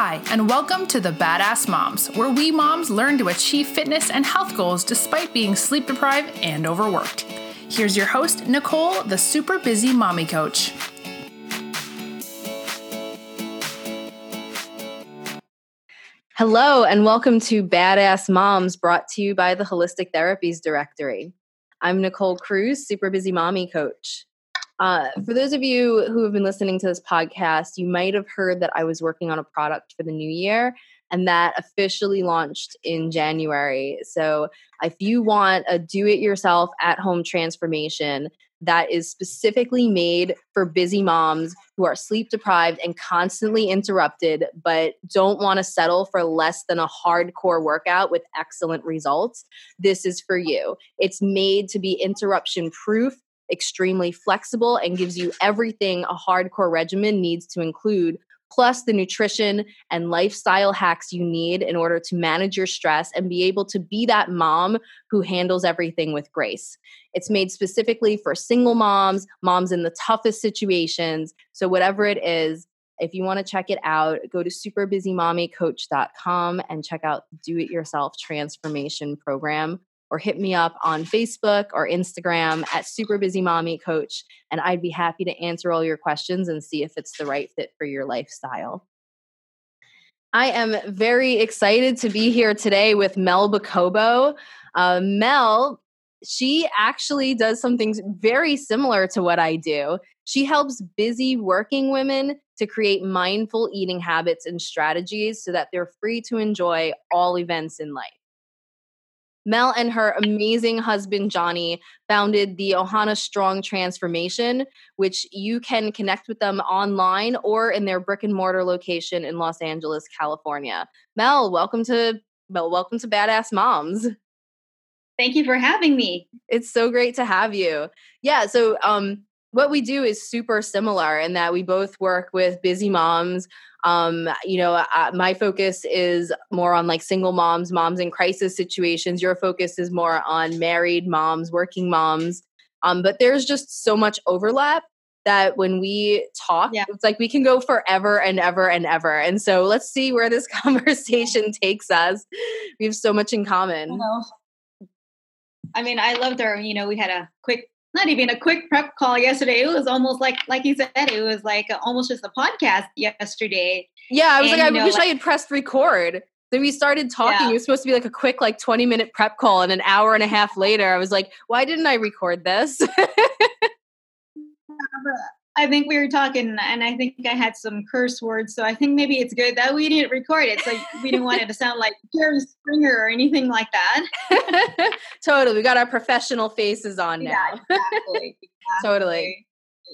Hi, and welcome to the Badass Moms, where we moms learn to achieve fitness and health goals despite being sleep deprived and overworked. Here's your host, Nicole, the super busy mommy coach. Hello, and welcome to Badass Moms, brought to you by the Holistic Therapies Directory. I'm Nicole Cruz, super busy mommy coach. Uh, for those of you who have been listening to this podcast, you might have heard that I was working on a product for the new year, and that officially launched in January. So, if you want a do it yourself at home transformation that is specifically made for busy moms who are sleep deprived and constantly interrupted, but don't want to settle for less than a hardcore workout with excellent results, this is for you. It's made to be interruption proof extremely flexible and gives you everything a hardcore regimen needs to include plus the nutrition and lifestyle hacks you need in order to manage your stress and be able to be that mom who handles everything with grace. It's made specifically for single moms, moms in the toughest situations. So, whatever it is, if you want to check it out, go to superbusymommycoach.com and check out the Do It Yourself Transformation Program or hit me up on Facebook or Instagram at Super Busy Mommy Coach, and I'd be happy to answer all your questions and see if it's the right fit for your lifestyle. I am very excited to be here today with Mel Bacobo. Uh, Mel, she actually does some things very similar to what I do. She helps busy working women to create mindful eating habits and strategies so that they're free to enjoy all events in life. Mel and her amazing husband, Johnny, founded the Ohana Strong Transformation, which you can connect with them online or in their brick and mortar location in Los Angeles, California. Mel, welcome to Mel, welcome to Badass Moms. Thank you for having me. It's so great to have you. Yeah, so um what we do is super similar in that we both work with busy moms um, you know uh, my focus is more on like single moms moms in crisis situations. Your focus is more on married moms working moms. Um, but there's just so much overlap that when we talk yeah. it's like we can go forever and ever and ever. And so let's see where this conversation takes us. We have so much in common. I mean, I loved our, you know, we had a quick not even a quick prep call yesterday. It was almost like, like you said, it was like a, almost just a podcast yesterday. Yeah, I was and, like, I know, wish like, I had pressed record. Then we started talking. Yeah. It was supposed to be like a quick, like 20 minute prep call. And an hour and a half later, I was like, why didn't I record this? I think we were talking, and I think I had some curse words. So I think maybe it's good that we didn't record it. So we didn't want it to sound like Jerry Springer or anything like that. totally. We got our professional faces on now. Yeah, exactly. exactly. totally.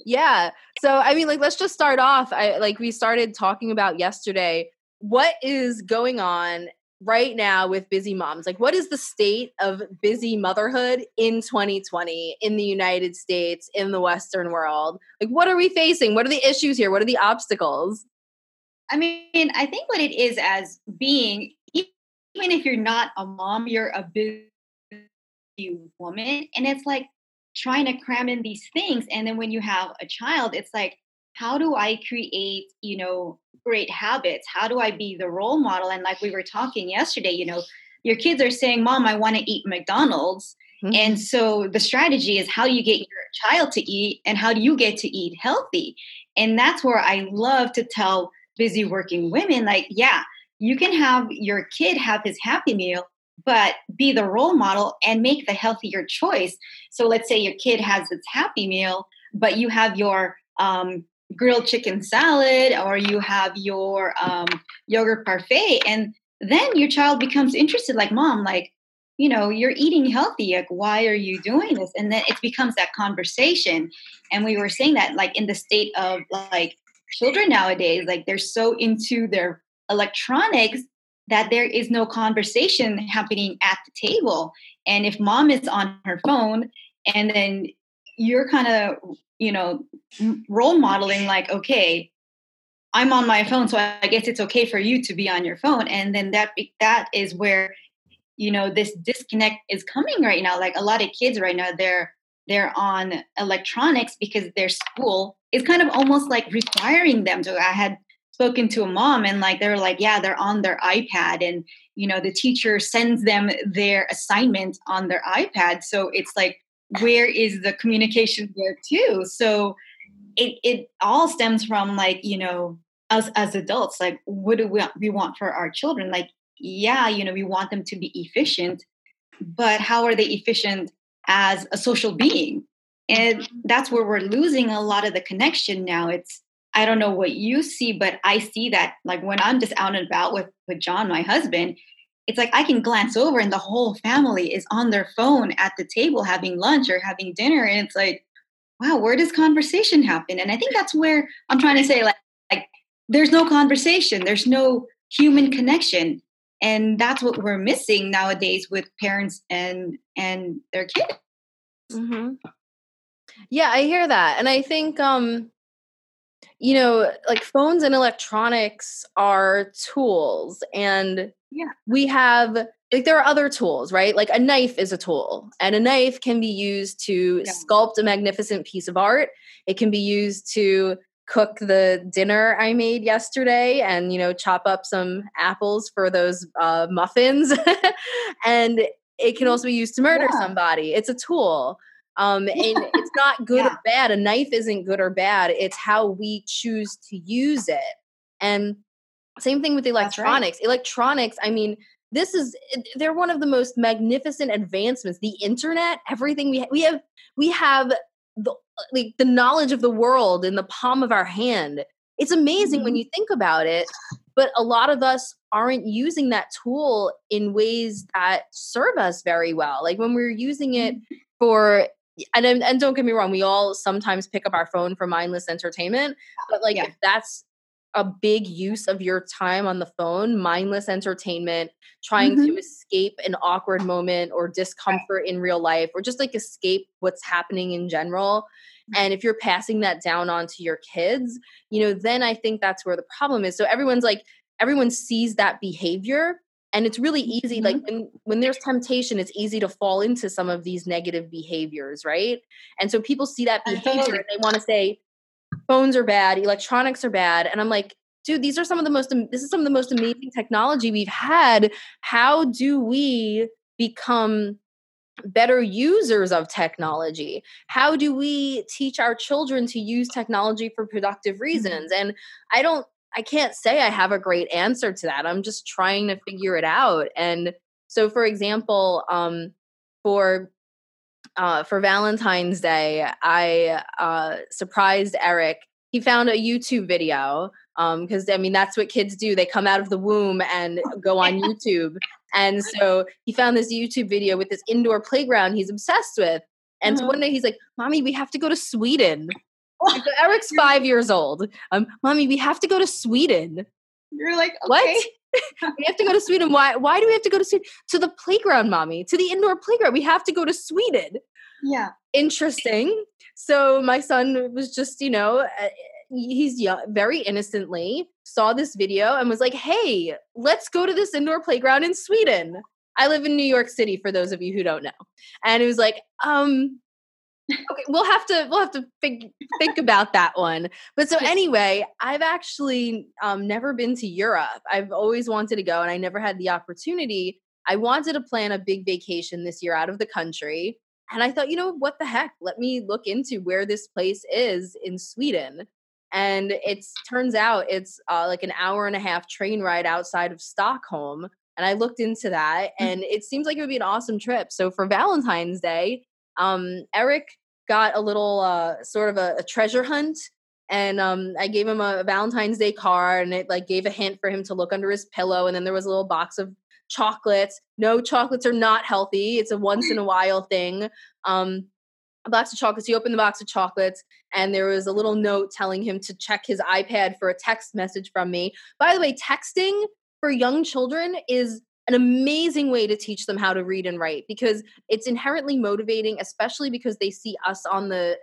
Yeah. So I mean, like, let's just start off. I like we started talking about yesterday. What is going on right now with busy moms? Like, what is the state of busy motherhood in 2020 in the United States, in the Western world? Like, what are we facing? What are the issues here? What are the obstacles? I mean, I think what it is as being, even if you're not a mom, you're a busy woman. And it's like trying to cram in these things. And then when you have a child, it's like, how do I create, you know, great habits? How do I be the role model? And like we were talking yesterday, you know, your kids are saying, Mom, I want to eat McDonald's. Mm-hmm. And so the strategy is how do you get your child to eat and how do you get to eat healthy? And that's where I love to tell busy working women, like, yeah, you can have your kid have his happy meal, but be the role model and make the healthier choice. So let's say your kid has its happy meal, but you have your um, grilled chicken salad or you have your um, yogurt parfait and then your child becomes interested like mom like you know you're eating healthy like why are you doing this? And then it becomes that conversation. And we were saying that like in the state of like children nowadays like they're so into their electronics that there is no conversation happening at the table. And if mom is on her phone and then you're kind of you know role modeling like okay i'm on my phone so i guess it's okay for you to be on your phone. And then that that is where you know this disconnect is coming right now. Like a lot of kids right now they're they're on electronics because their school is kind of almost like requiring them to. I had spoken to a mom and like they're like yeah they're on their ipad and you know the teacher sends them their assignment on their ipad. So it's like where is the communication there too? So it it all stems from like you know us as adults like what do we, we want for our children? Like yeah you know we want them to be efficient but how are they efficient as a social being? And that's where we're losing a lot of the connection now. It's i don't know what you see but i see that like when i'm just out and about with with john my husband it's like i can glance over and the whole family is on their phone at the table having lunch or having dinner and it's like wow where does conversation happen and i think that's where i'm trying to say like like there's no conversation there's no human connection and that's what we're missing nowadays with parents and and their kids mm-hmm. yeah i hear that and i think um you know like phones and electronics are tools and yeah we have like there are other tools right like a knife is a tool and a knife can be used to yeah. sculpt a magnificent piece of art it can be used to cook the dinner I made yesterday and, you know, chop up some apples for those uh, muffins. and it can also be used to murder yeah. somebody. It's a tool. Um, and it's not good yeah. or bad. A knife isn't good or bad. It's how we choose to use it. And same thing with electronics. Right. Electronics, I mean, this is they're one of the most magnificent advancements. The internet, everything we ha- we have we have the like the knowledge of the world in the palm of our hand. It's amazing mm-hmm. when you think about it, but a lot of us aren't using that tool in ways that serve us very well. Like when we're using it mm-hmm. for and and don't get me wrong, we all sometimes pick up our phone for mindless entertainment, but like yeah. if that's a big use of your time on the phone, mindless entertainment, trying mm-hmm. to escape an awkward moment or discomfort in real life, or just like escape what's happening in general. And if you're passing that down onto your kids, you know, then I think that's where the problem is. So everyone's like, everyone sees that behavior and it's really easy mm-hmm. like when, when there's temptation it's easy to fall into some of these negative behaviors right and so people see that behavior and they want to say phones are bad, electronics are bad. And I'm like, dude, these are some of the most, this is some of the most amazing technology we've had. How do we become better users of technology? How do we teach our children to use technology for productive mm-hmm. reasons? And I don't, I can't say I have a great answer to that. I'm just trying to figure it out. And so, for example, um, for uh, for Valentine's Day, I uh, surprised Eric. He found a YouTube video because um, I mean that's what kids do. They come out of the womb and go on YouTube. And so he found this YouTube video with this indoor playground he's obsessed with. And uh-huh. so one day he's like, "Mommy, we have to go to Sweden." so Eric's five years old. Um, Mommy, we have to go to Sweden. You're like, okay. what? We have to go to Sweden. Why? Why do we have to go to Sweden? To the playground, mommy. To the indoor playground. We have to go to Sweden. Yeah. Interesting. So my son was just, you know, uh, he's young, very innocently saw this video and was like, "Hey, let's go to this indoor playground in Sweden." I live in New York City for those of you who don't know. And it was like, um, okay, we'll have to we'll have to think think about that one. But so anyway, I've actually um, never been to Europe. I've always wanted to go, and I never had the opportunity. I wanted to plan a big vacation this year out of the country, and I thought, you know, what the heck? Let me look into where this place is in Sweden. And it turns out it's uh, like an hour and a half train ride outside of Stockholm. And I looked into that, mm. and it seems like it would be an awesome trip. So for Valentine's Day, um, Eric got a little uh, sort of a, a treasure hunt and um, I gave him a Valentine's Day card, and it like gave a hint for him to look under his pillow. And then there was a little box of chocolates. No, chocolates are not healthy. It's a once in a while thing. Um, a box of chocolates. He opened the box of chocolates, and there was a little note telling him to check his iPad for a text message from me. By the way, texting for young children is an amazing way to teach them how to read and write because it's inherently motivating, especially because they see us on the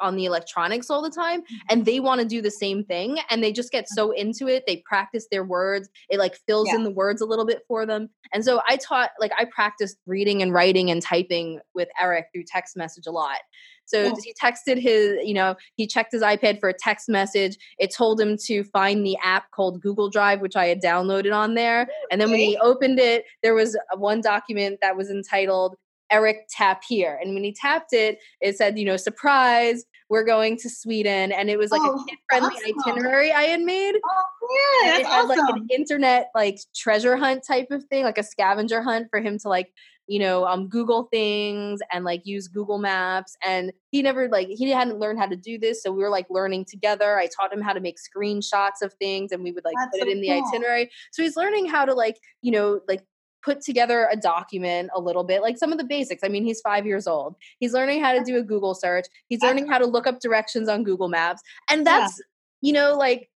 on the electronics all the time mm-hmm. and they want to do the same thing and they just get mm-hmm. so into it they practice their words it like fills yeah. in the words a little bit for them and so i taught like i practiced reading and writing and typing with eric through text message a lot so yeah. he texted his, you know, he checked his iPad for a text message. It told him to find the app called Google Drive, which I had downloaded on there. And then when he opened it, there was one document that was entitled Eric tap here. And when he tapped it, it said, you know, surprise, we're going to Sweden. And it was like oh, a kid friendly awesome. itinerary I had made. Oh, yeah. it had awesome. like an internet like treasure hunt type of thing, like a scavenger hunt for him to like, you know, um, Google things and like use Google Maps. And he never like he hadn't learned how to do this, so we were like learning together. I taught him how to make screenshots of things, and we would like That's put so it in cool. the itinerary. So he's learning how to like you know like put together a document a little bit, like some of the basics. I mean, he's five years old. He's learning how to do a Google search. He's learning how to look up directions on Google Maps. And that's, yeah. you know, like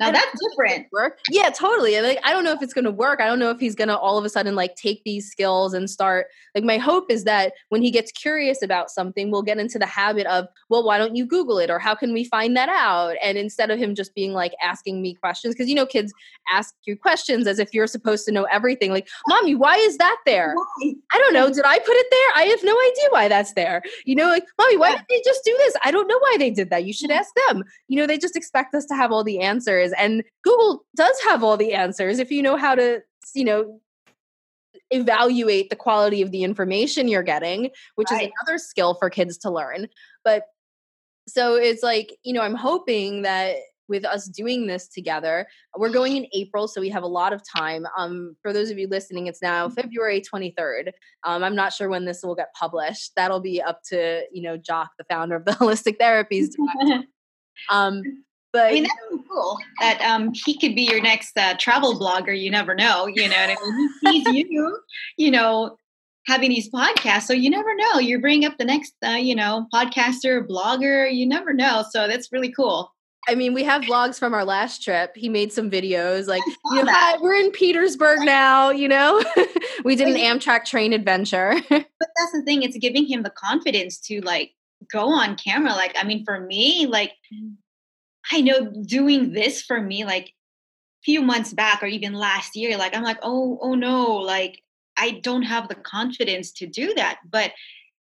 now that's different. Work. Yeah, totally. Like I don't know if it's going to work. I don't know if he's going to all of a sudden like take these skills and start like my hope is that when he gets curious about something, we'll get into the habit of, well, why don't you google it or how can we find that out? And instead of him just being like asking me questions because you know kids ask you questions as if you're supposed to know everything. Like, "Mommy, why is that there?" Why? I don't know. Did I put it there? I have no idea why that's there. You know, like, "Mommy, why did they just do this?" I don't know why they did that. You should ask them. You know, they just expect us to have all the answers answers and google does have all the answers if you know how to you know evaluate the quality of the information you're getting which right. is another skill for kids to learn but so it's like you know i'm hoping that with us doing this together we're going in april so we have a lot of time um, for those of you listening it's now mm-hmm. february 23rd um, i'm not sure when this will get published that'll be up to you know jock the founder of the holistic therapies um, but I mean, that's so cool that um, he could be your next uh, travel blogger. You never know. You know, I mean, he sees you, you know, having these podcasts. So you never know. You bring up the next, uh, you know, podcaster, blogger. You never know. So that's really cool. I mean, we have vlogs from our last trip. He made some videos like, you know, hi, we're in Petersburg now, you know. we did an Amtrak train adventure. but that's the thing, it's giving him the confidence to like go on camera. Like, I mean, for me, like mm. I know doing this for me, like few months back or even last year, like I'm like, oh, oh no, like I don't have the confidence to do that. But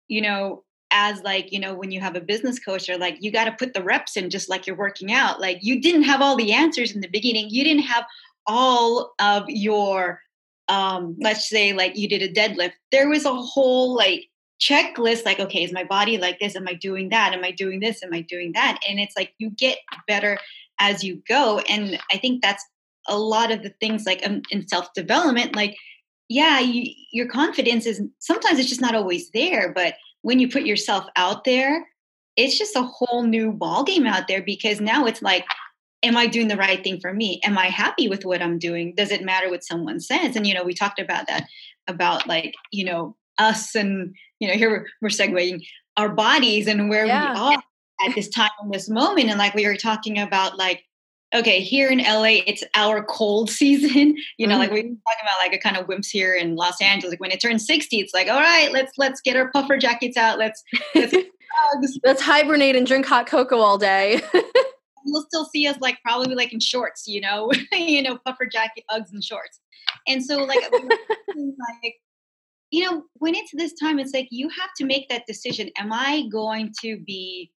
you know, as like, you know, when you have a business coach or like you got to put the reps in just like you're working out. Like you didn't have all the answers in the beginning. You didn't have all of your um let's say like you did a deadlift. There was a whole like checklist like okay is my body like this? Am i doing that? Am i doing this? Am i doing that? And it's like you get better as you go. And i think that's a lot of the things like um, in self development like yeah you, your confidence is sometimes it's just not always there but when you put yourself out there it's just a whole new ball game out there because now it's like am i doing the right thing for me? Am i happy with what i'm doing? Does it matter what someone says? And you know we talked about that about like you know us and you know here we're, we're segueing our bodies and where yeah. we are at this time in this moment. And like we were talking about like okay here in la it's our cold season. You know mm-hmm. like we are talking about like a kind of wimps here in los angeles. Like when it turns 60 it's like all right let's let's get our puffer jackets out. Let's let's, let's hibernate and drink hot cocoa all day. You'll still see us like probably like in shorts you know you know puffer jacket uggs and shorts. And so like like you know, when it's this time, it's like you have to make that decision. Am I going to be,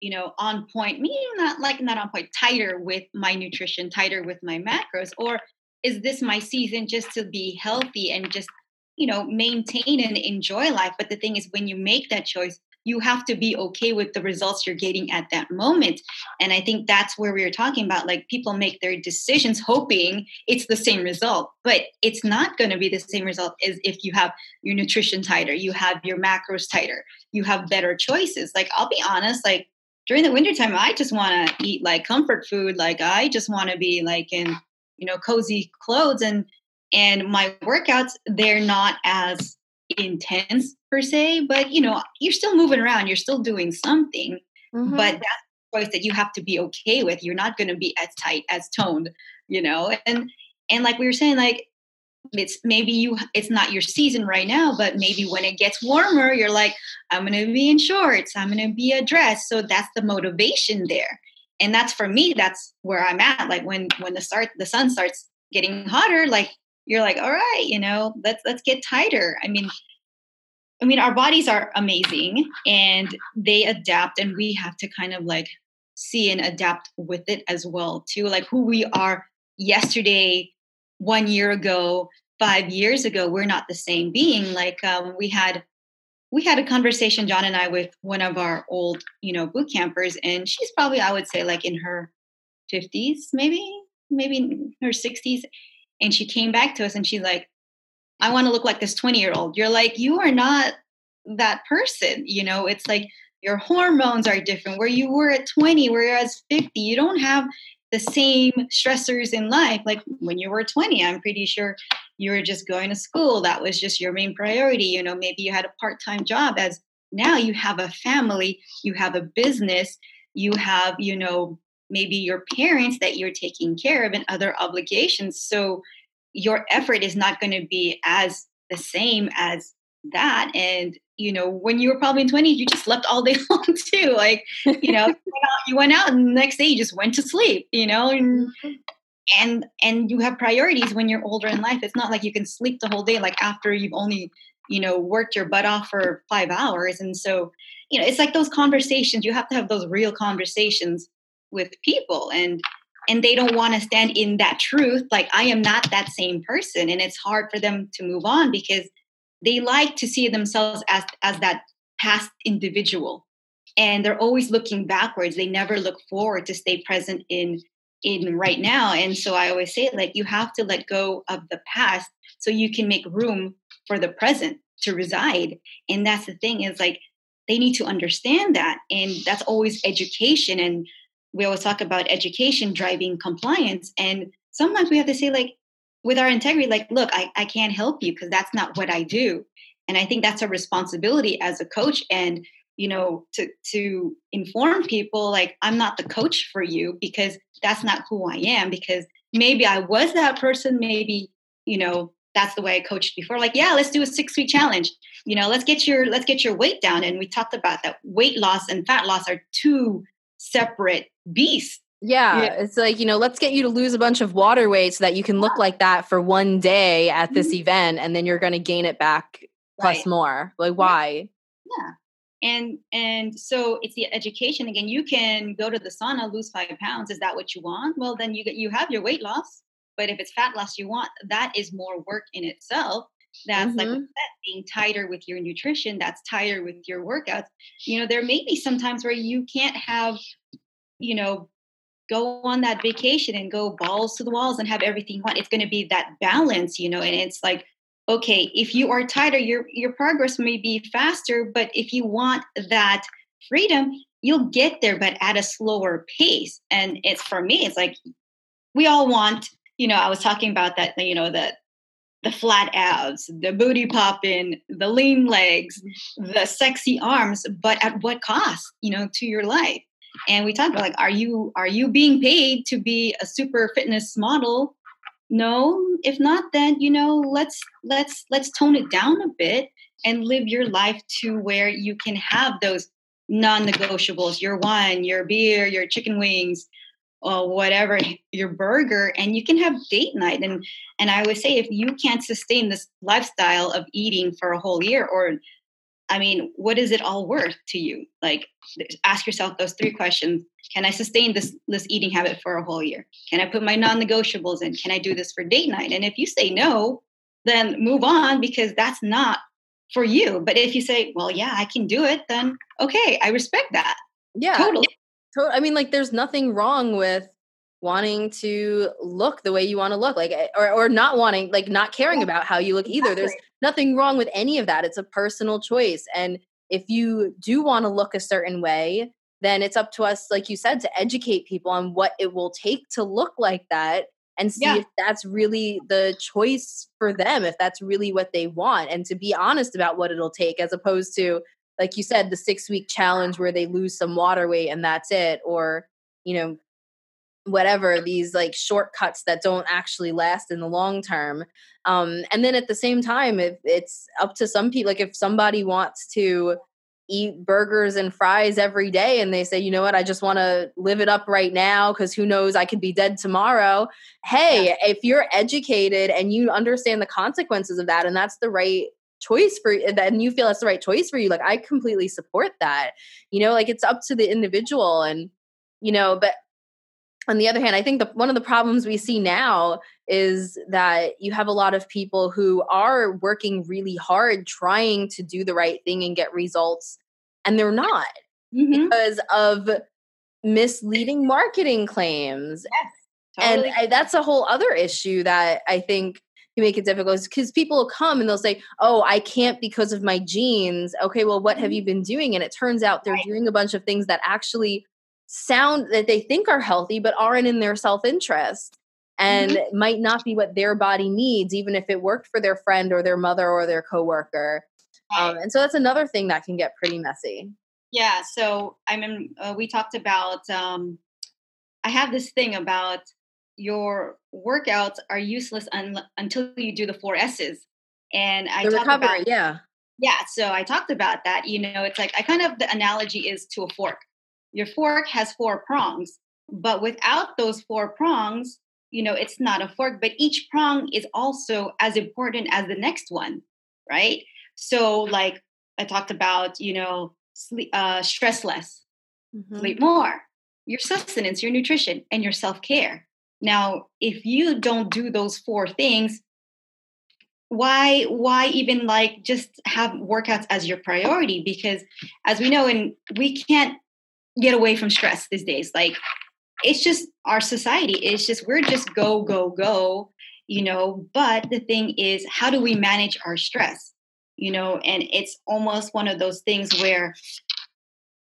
you know, on point, meaning not like not on point, tighter with my nutrition, tighter with my macros, or is this my season just to be healthy and just, you know, maintain and enjoy life? But the thing is, when you make that choice, you have to be okay with the results you're getting at that moment. And I think that's where we were talking about like people make their decisions hoping it's the same result, but it's not going to be the same result as if you have your nutrition tighter, you have your macros tighter, you have better choices. Like, I'll be honest, like, during the wintertime, I just want to eat like comfort food. Like I just want to be like in, you know, cozy clothes and and my workouts, they're not as intense per se, but you know, you're still moving around, you're still doing something. Mm-hmm. But that's a choice that you have to be okay with. You're not going to be as tight, as toned, you know. And and like we were saying, like it's maybe you it's not your season right now but maybe when it gets warmer you're like i'm going to be in shorts i'm going to be a dress so that's the motivation there and that's for me that's where i'm at like when when the start the sun starts getting hotter like you're like all right you know let's let's get tighter i mean i mean our bodies are amazing and they adapt and we have to kind of like see and adapt with it as well too like who we are yesterday one year ago five years ago we're not the same being. Like um, we had we had a conversation john and i with one of our old you know boot campers and she's probably i would say like in her 50s maybe maybe her 60s and she came back to us and she's like i want to look like this 20 year old you're like you are not that person you know? It's like your hormones are different. Where you were at 20 whereas 50 you don't have the same stressors in life. Like when you were 20 i'm pretty sure you were just going to school. That was just your main priority you know? Maybe you had a part-time job as now you have a family you have a business you have you know maybe your parents that you're taking care of and other obligations. So your effort is not going to be as the same as that. And you know when you were probably in 20 you just slept all day long too. Like you know you went out and the next day you just went to sleep you know and mm-hmm. and and you have priorities when you're older in life. It's not like you can sleep the whole day like after you've only you know worked your butt off for five hours. And so you know it's like those conversations you have to have those real conversations with people. And and they don't want to stand in that truth like i am not that same person and it's hard for them to move on because they like to see themselves as as that past individual. And they're always looking backwards. They never look forward to stay present in in right now. And so i always say like you have to let go of the past so you can make room for the present to reside. And that's the thing is like they need to understand that. And that's always education and we always talk about education driving compliance and sometimes we have to say like with our integrity like look i, I can't help you because that's not what i do. And i think that's a responsibility as a coach and you know to to inform people like i'm not the coach for you because that's not who i am because maybe i was that person maybe you know that's the way i coached before like yeah let's do a six week challenge. You know let's get your let's get your weight down and we talked about that. Weight loss and fat loss are two separate beasts yeah, yeah, it's like, you know, let's get you to lose a bunch of water weight so that you can look like that for one day at this mm-hmm. event and then you're going to gain it back plus right. more. Like why? Yeah. And and so it's the education again. You can go to the sauna, lose 5 pounds. Is that what you want? Well, then you get you have your weight loss. But if it's fat loss you want, that is more work in itself. That's mm-hmm. like that, being tighter with your nutrition, that's tighter with your workouts. You know, there may be some times where you can't have you know go on that vacation and go balls to the walls and have everything you want. It's going to be that balance, you know, and it's like, okay, if you are tighter, your your progress may be faster, but if you want that freedom, you'll get there, but at a slower pace. And it's for me, it's like we all want, you know, I was talking about that, you know, that the flat abs, the booty popping, the lean legs, mm-hmm. the sexy arms, but at what cost, you know, to your life? And we talked about like are you are you being paid to be a super fitness model? No if not then you know let's let's let's tone it down a bit and live your life to where you can have those non-negotiables your wine your beer your chicken wings or whatever your burger and you can have date night. And and i would say if you can't sustain this lifestyle of eating for a whole year or I mean, what is it all worth to you? Like, ask yourself those three questions. Can I sustain this, this eating habit for a whole year? Can I put my non negotiables in? Can I do this for date night? And if you say no, then move on because that's not for you. But if you say, well, yeah, I can do it, then okay, I respect that. Yeah. Totally. I mean, like, there's nothing wrong with wanting to look the way you want to look like eh, or, or not wanting like not caring about how you look either. There's nothing wrong with any of that. It's a personal choice and if you do want to look a certain way then it's up to us like you said to educate people on what it will take to look like that and see yeah. if that's really the choice for them if that's really what they want and to be honest about what it'll take as opposed to like you said the 6 week challenge where they lose some water weight and that's it or you know whatever these like shortcuts that don't actually last in the long term um and then at the same time if it's up to some people like if somebody wants to eat burgers and fries every day and they say you know what i just want to live it up right now because who knows i could be dead tomorrow hey yeah. if you're educated and you understand the consequences of that and that's the right choice for and you feel that's the right choice for you like i completely support that you know like it's up to the individual and you know but on the other hand, I think the, one of the problems we see now is that you have a lot of people who are working really hard trying to do the right thing and get results, and they're not mm-hmm. because of misleading marketing claims. Yes, totally. And I, that's a whole other issue that I think can make it difficult because people will come and they'll say, Oh, I can't because of my genes. Okay, well, what have mm-hmm. you been doing? And it turns out they're right. doing a bunch of things that actually sound that they think are healthy but aren't in their self-interest and mm-hmm. might not be what their body needs even if it worked for their friend or their mother or their coworker um, and so that's another thing that can get pretty messy. Yeah so i mean uh, we talked about um, i have this thing about your workouts are useless un- until you do the four s's and i the recovery about, yeah. Yeah so i talked about that you know it's like i kind of the analogy is to a fork your fork has four prongs, but without those four prongs, you know, it's not a fork, but each prong is also as important as the next one, right? So, like I talked about, you know, sleep, uh, stress less, mm-hmm. sleep more, your sustenance, your nutrition, and your self care. Now, if you don't do those four things, why why even like just have workouts as your priority because as we know and we can't get away from stress these days. Like it's just our society. It's just we're just go go go, you know. But the thing is, how do we manage our stress? You know, and it's almost one of those things where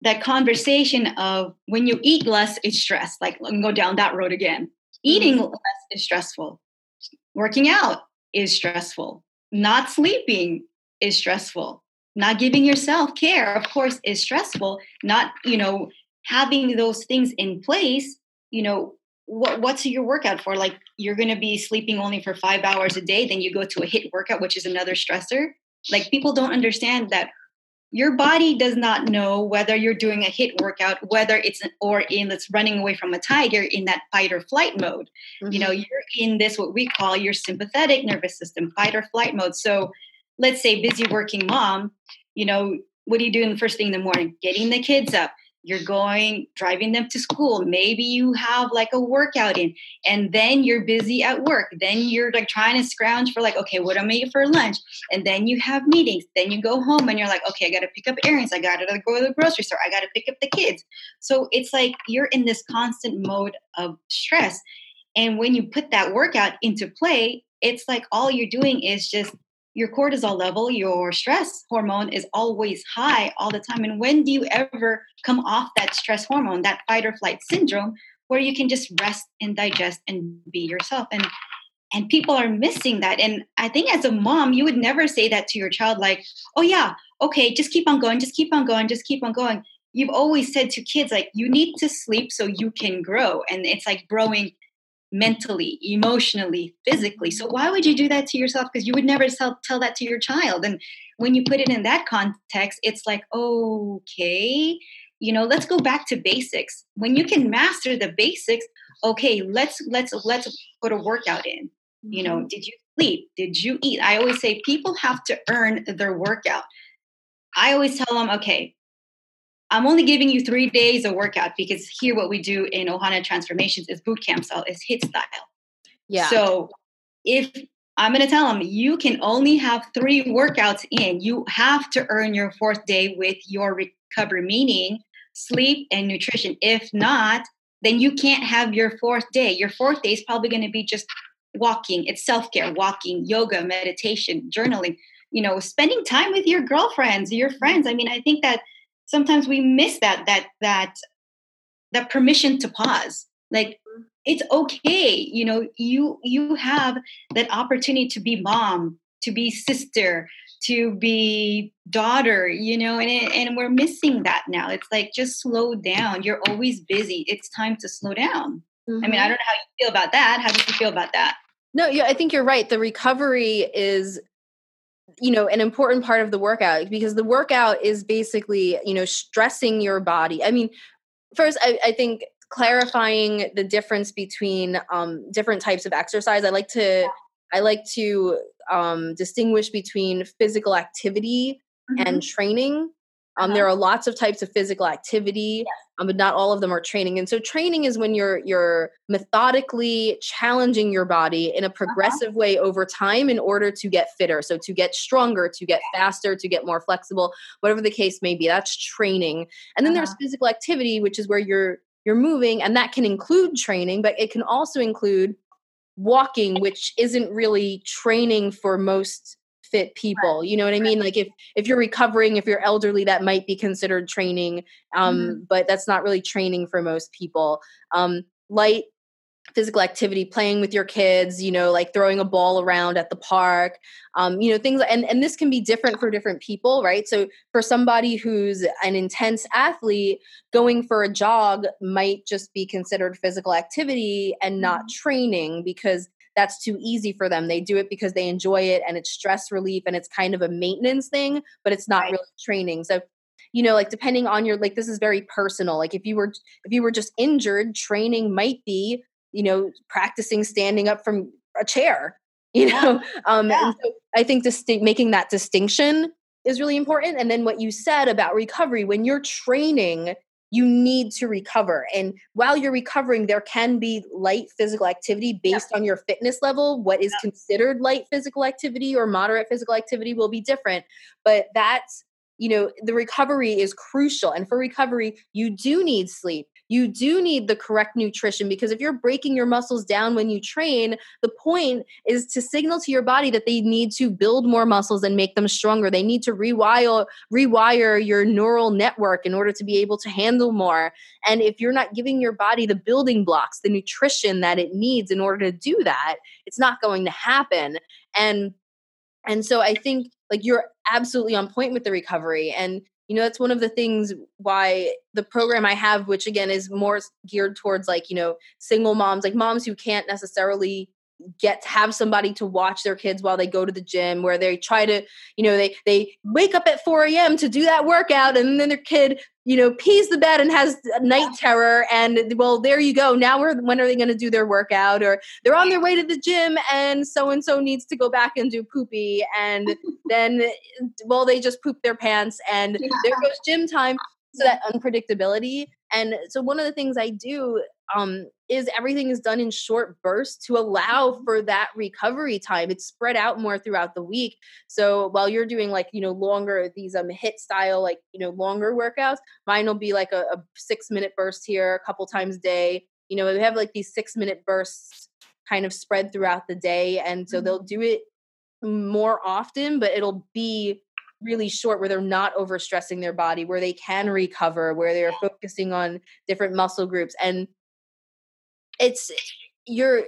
that conversation of when you eat less is stress. Like let me go down that road again. Eating mm-hmm. less is stressful. Working out is stressful. Not sleeping is stressful not giving yourself care of course is stressful. Not you know having those things in place you know what what's your workout for? Like you're going to be sleeping only for 5 hours a day then you go to a HIIT workout which is another stressor. Like people don't understand that your body does not know whether you're doing a HIIT workout whether it's an, or in that's running away from a tiger in that fight or flight mode. Mm-hmm. you know you're in this what we call your sympathetic nervous system fight or flight mode. So let's say busy working mom, you know, what do you do in the first thing in the morning? Getting the kids up. You're going, driving them to school. Maybe you have like a workout in, and then you're busy at work. Then you're like trying to scrounge for like, okay, what am I eat for lunch? And then you have meetings. Then you go home and you're like, okay, I got to pick up errands. I got to go to the grocery store. I got to pick up the kids. So it's like you're in this constant mode of stress. And when you put that workout into play, it's like all you're doing is just your cortisol level, your stress hormone is always high all the time. And when do you ever come off that stress hormone, that fight or flight syndrome, where you can just rest and digest and be yourself? And and people are missing that. And I think as a mom, you would never say that to your child, like, oh yeah, okay, just keep on going, just keep on going, just keep on going. You've always said to kids, like, you need to sleep so you can grow. And it's like growing mentally, emotionally, physically. So why would you do that to yourself? Because you would never tell, tell that to your child. And when you put it in that context, it's like, okay, you know, let's go back to basics. When you can master the basics, okay, let's let's let's put a workout in. You know, mm-hmm. did you sleep? Did you eat? I always say people have to earn their workout. I always tell them, okay, I'm only giving you three days of workout because here what we do in Ohana Transformations is boot camp style, is HIIT style. Yeah. So if I'm going to tell them you can only have three workouts in, you have to earn your fourth day with your recovery, meaning sleep and nutrition. If not, then you can't have your fourth day. Your fourth day is probably going to be just walking. It's self care, walking, yoga, meditation, journaling. You know, spending time with your girlfriends, your friends. I mean, I think that sometimes we miss that that that that permission to pause like it's okay you know you you have that opportunity to be mom to be sister to be daughter you know and and we're missing that now it's like just slow down you're always busy it's time to slow down Mm-hmm. I mean, I mm-hmm. don't know how you feel about that. How do you feel about that? No, yeah, I think you're right. The recovery is you know an important part of the workout because the workout is basically you know stressing your body. I mean first i, I think clarifying the difference between um, different types of exercise i like to i like to um, distinguish between physical activity mm-hmm. and training um, uh-huh. There are lots of types of physical activity, yes. um, but not all of them are training. And so, training is when you're you're methodically challenging your body in a uh-huh. progressive uh-huh. way over time in order to get fitter. So, to get stronger, to get faster, to get more flexible, whatever the case may be. That's training. And then uh-huh. there's physical activity, which is where you're you're moving, and that can include training, but it can also include walking, which isn't really training for most fit people you know what i mean like if if you're recovering if you're elderly that might be considered training um mm-hmm. but that's not really training for most people um light physical activity playing with your kids you know like throwing a ball around at the park um, you know things and and this can be different for different people right so for somebody who's an intense athlete going for a jog might just be considered physical activity and not mm-hmm. training because that's too easy for them. They do it because they enjoy it and it's stress relief and it's kind of a maintenance thing, but it's not right. really training. So, you know, like depending on your like this is very personal. Like if you were if you were just injured, training might be, you know, practicing standing up from a chair, you know. Yeah. Um yeah. and so I think just making that distinction is really important and then what you said about recovery when you're training you need to recover. And while you're recovering, there can be light physical activity based yeah. on your fitness level. What is yeah. considered light physical activity or moderate physical activity will be different. But that's you know the recovery is crucial and for recovery you do need sleep. You do need the correct nutrition because if you're breaking your muscles down when you train the point is to signal to your body that they need to build more muscles and make them stronger. They need to rewire rewire your neural network in order to be able to handle more. And if you're not giving your body the building blocks the nutrition that it needs in order to do that it's not going to happen. And and so i think like you're absolutely on point with the recovery and you know that's one of the things why the program i have which again is more geared towards like you know single moms like moms who can't necessarily get to have somebody to watch their kids while they go to the gym where they try to you know they they wake up at 4 a.m to do that workout and then their kid you know pees the bed and has night terror and well there you go now we're when are they going to do their workout or they're on their way to the gym and so and so needs to go back and do poopy and then well they just poop their pants and yeah. there goes gym time. So that unpredictability and so one of the things i do um, is everything is done in short bursts to allow mm-hmm. for that recovery time. It's spread out more throughout the week. So while you're doing like you know longer these um HIIT style like you know longer workouts mine will be like a, a six minute burst here a couple times a day. You know we have like these six minute bursts kind of spread throughout the day and so they'll mm-hmm. do it more often but it'll be really short where they're not overstressing their body where they can recover where they're focusing on different muscle groups. And it's you're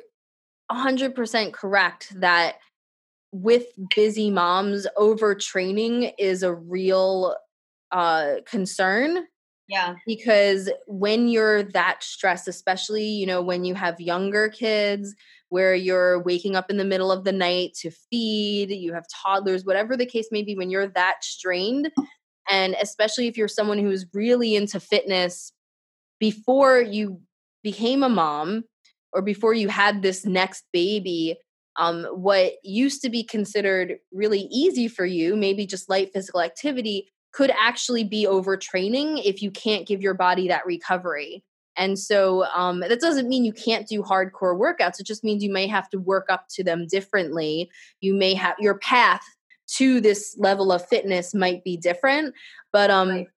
100% correct that with busy moms overtraining is a real uh concern yeah. because when you're that stressed especially you know when you have younger kids where you're waking up in the middle of the night to feed you have toddlers whatever the case may be when you're that strained and especially if you're someone who's really into fitness before you became a mom or before you had this next baby um, what used to be considered really easy for you maybe just light physical activity could actually be overtraining if you can't give your body that recovery. And so um, that doesn't mean you can't do hardcore workouts it just means you may have to work up to them differently. You may have your path to this level of fitness might be different but um right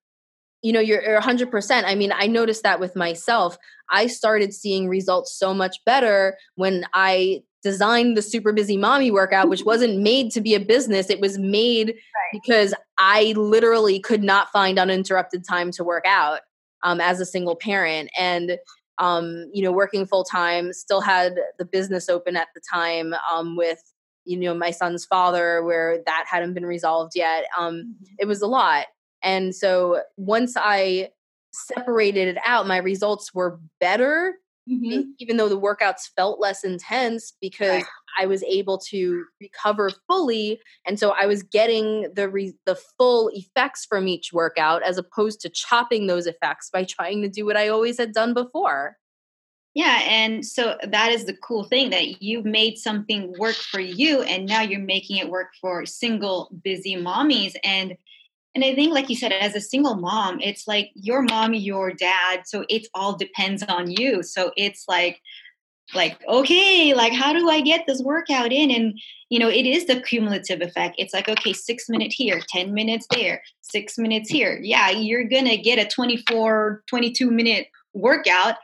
you know you're, you're 100% i mean i noticed that with myself. I started seeing results so much better when i designed the super busy mommy workout which wasn't made to be a business. It was made right. because i literally could not find uninterrupted time to work out um, as a single parent. And um, you know working full time still had the business open at the time um, with you know my son's father where that hadn't been resolved yet. Um, mm-hmm. it was a lot and so once I separated it out, my results were better mm-hmm. even though the workouts felt less intense because right. I was able to recover fully and so I was getting the re- the full effects from each workout as opposed to chopping those effects by trying to do what I always had done before. Yeah, and so that is the cool thing that you've made something work for you and now you're making it work for single busy mommies and and I think like you said as a single mom, it's like your mom, your dad, so it all depends on you. So it's like like okay like how do i get this workout in? And you know it is the cumulative effect. It's like okay six minutes here 10 minutes there six minutes here. Yeah you're gonna get a 24 22 minute workout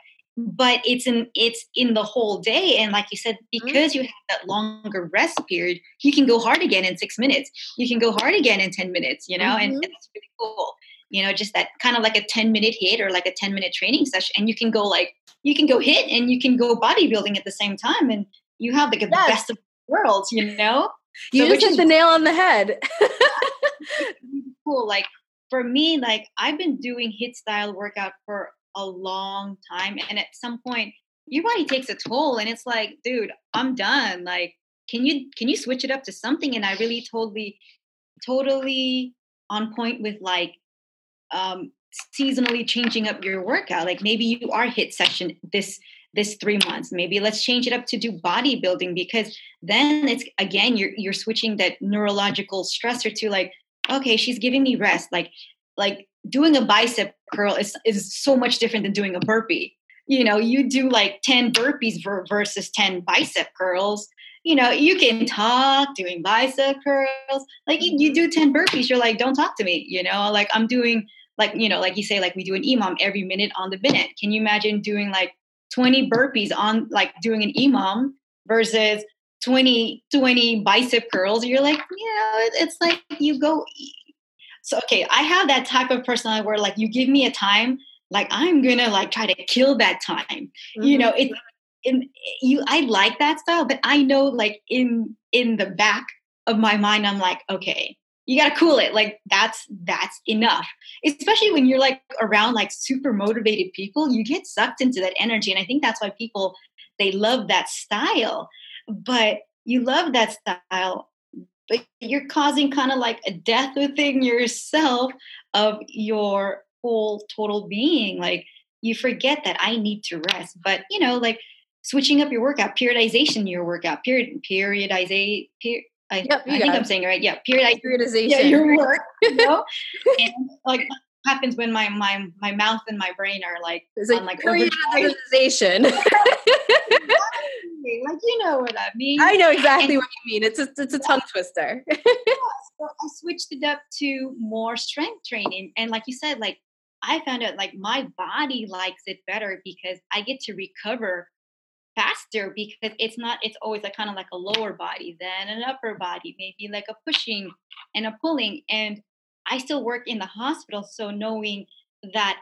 but it's in it's in the whole day and like you said mm-hmm. because you have that longer rest period you can go hard again in six minutes you can go hard again in 10 minutes you know mm-hmm. and that's really cool you know just that kind of like a 10 minute HIIT or like a 10 minute training session and you can go like you can go HIIT and you can go bodybuilding at the same time and you have like the yes. best of worlds you know you so, just hit the nail on the head cool like for me like i've been doing HIIT style workout for a long time and at some point your body takes a toll and it's like dude i'm done like can you can you switch it up to something? And i really totally totally on point with like um seasonally changing up your workout like maybe you are HIIT session this this three months maybe let's change it up to do bodybuilding because then it's again you're you're switching that neurological stressor to like okay she's giving me rest like like doing a bicep curl is, is so much different than doing a burpee. You know, you do like 10 burpees versus 10 bicep curls. You know, you can talk doing bicep curls. Like you, you do mm-hmm. 10 burpees, you're like, don't talk to me. You know, like I'm doing, like, you know, like you say, like we do an EMOM every minute on the minute. Can you imagine doing like 20 burpees on like doing an EMOM versus 20 20 bicep curls you're like you know it's like you go so okay, I have that type of personality where like you give me a time, like I'm gonna like try to kill that time. Mm-hmm. You know, it in you I like that style, but I know like in in the back of my mind, I'm like, okay, you gotta cool it. Like that's that's enough. Especially when you're like around like super motivated people, you get sucked into that energy. And I think that's why people they love that style. But you love that style but you're causing kind of like a death within yourself of your whole total being. Like you forget that I need to rest. But you know, like switching up your workout, periodization your workout, period periodization. Per- I, yep, I think it. I'm saying it right. Yeah, periodize, periodization. Yeah, your work. You know, and like happens when my my my mouth and my brain are like it's like, like periodization. Like you know what I mean. I know exactly and, what you mean. It's a it's a tongue twister. yeah, so I switched it up to more strength training, and like you said, like I found out like my body likes it better because I get to recover faster because it's not it's always like kind of like a lower body than an upper body maybe like a pushing and a pulling and i still work in the hospital so knowing that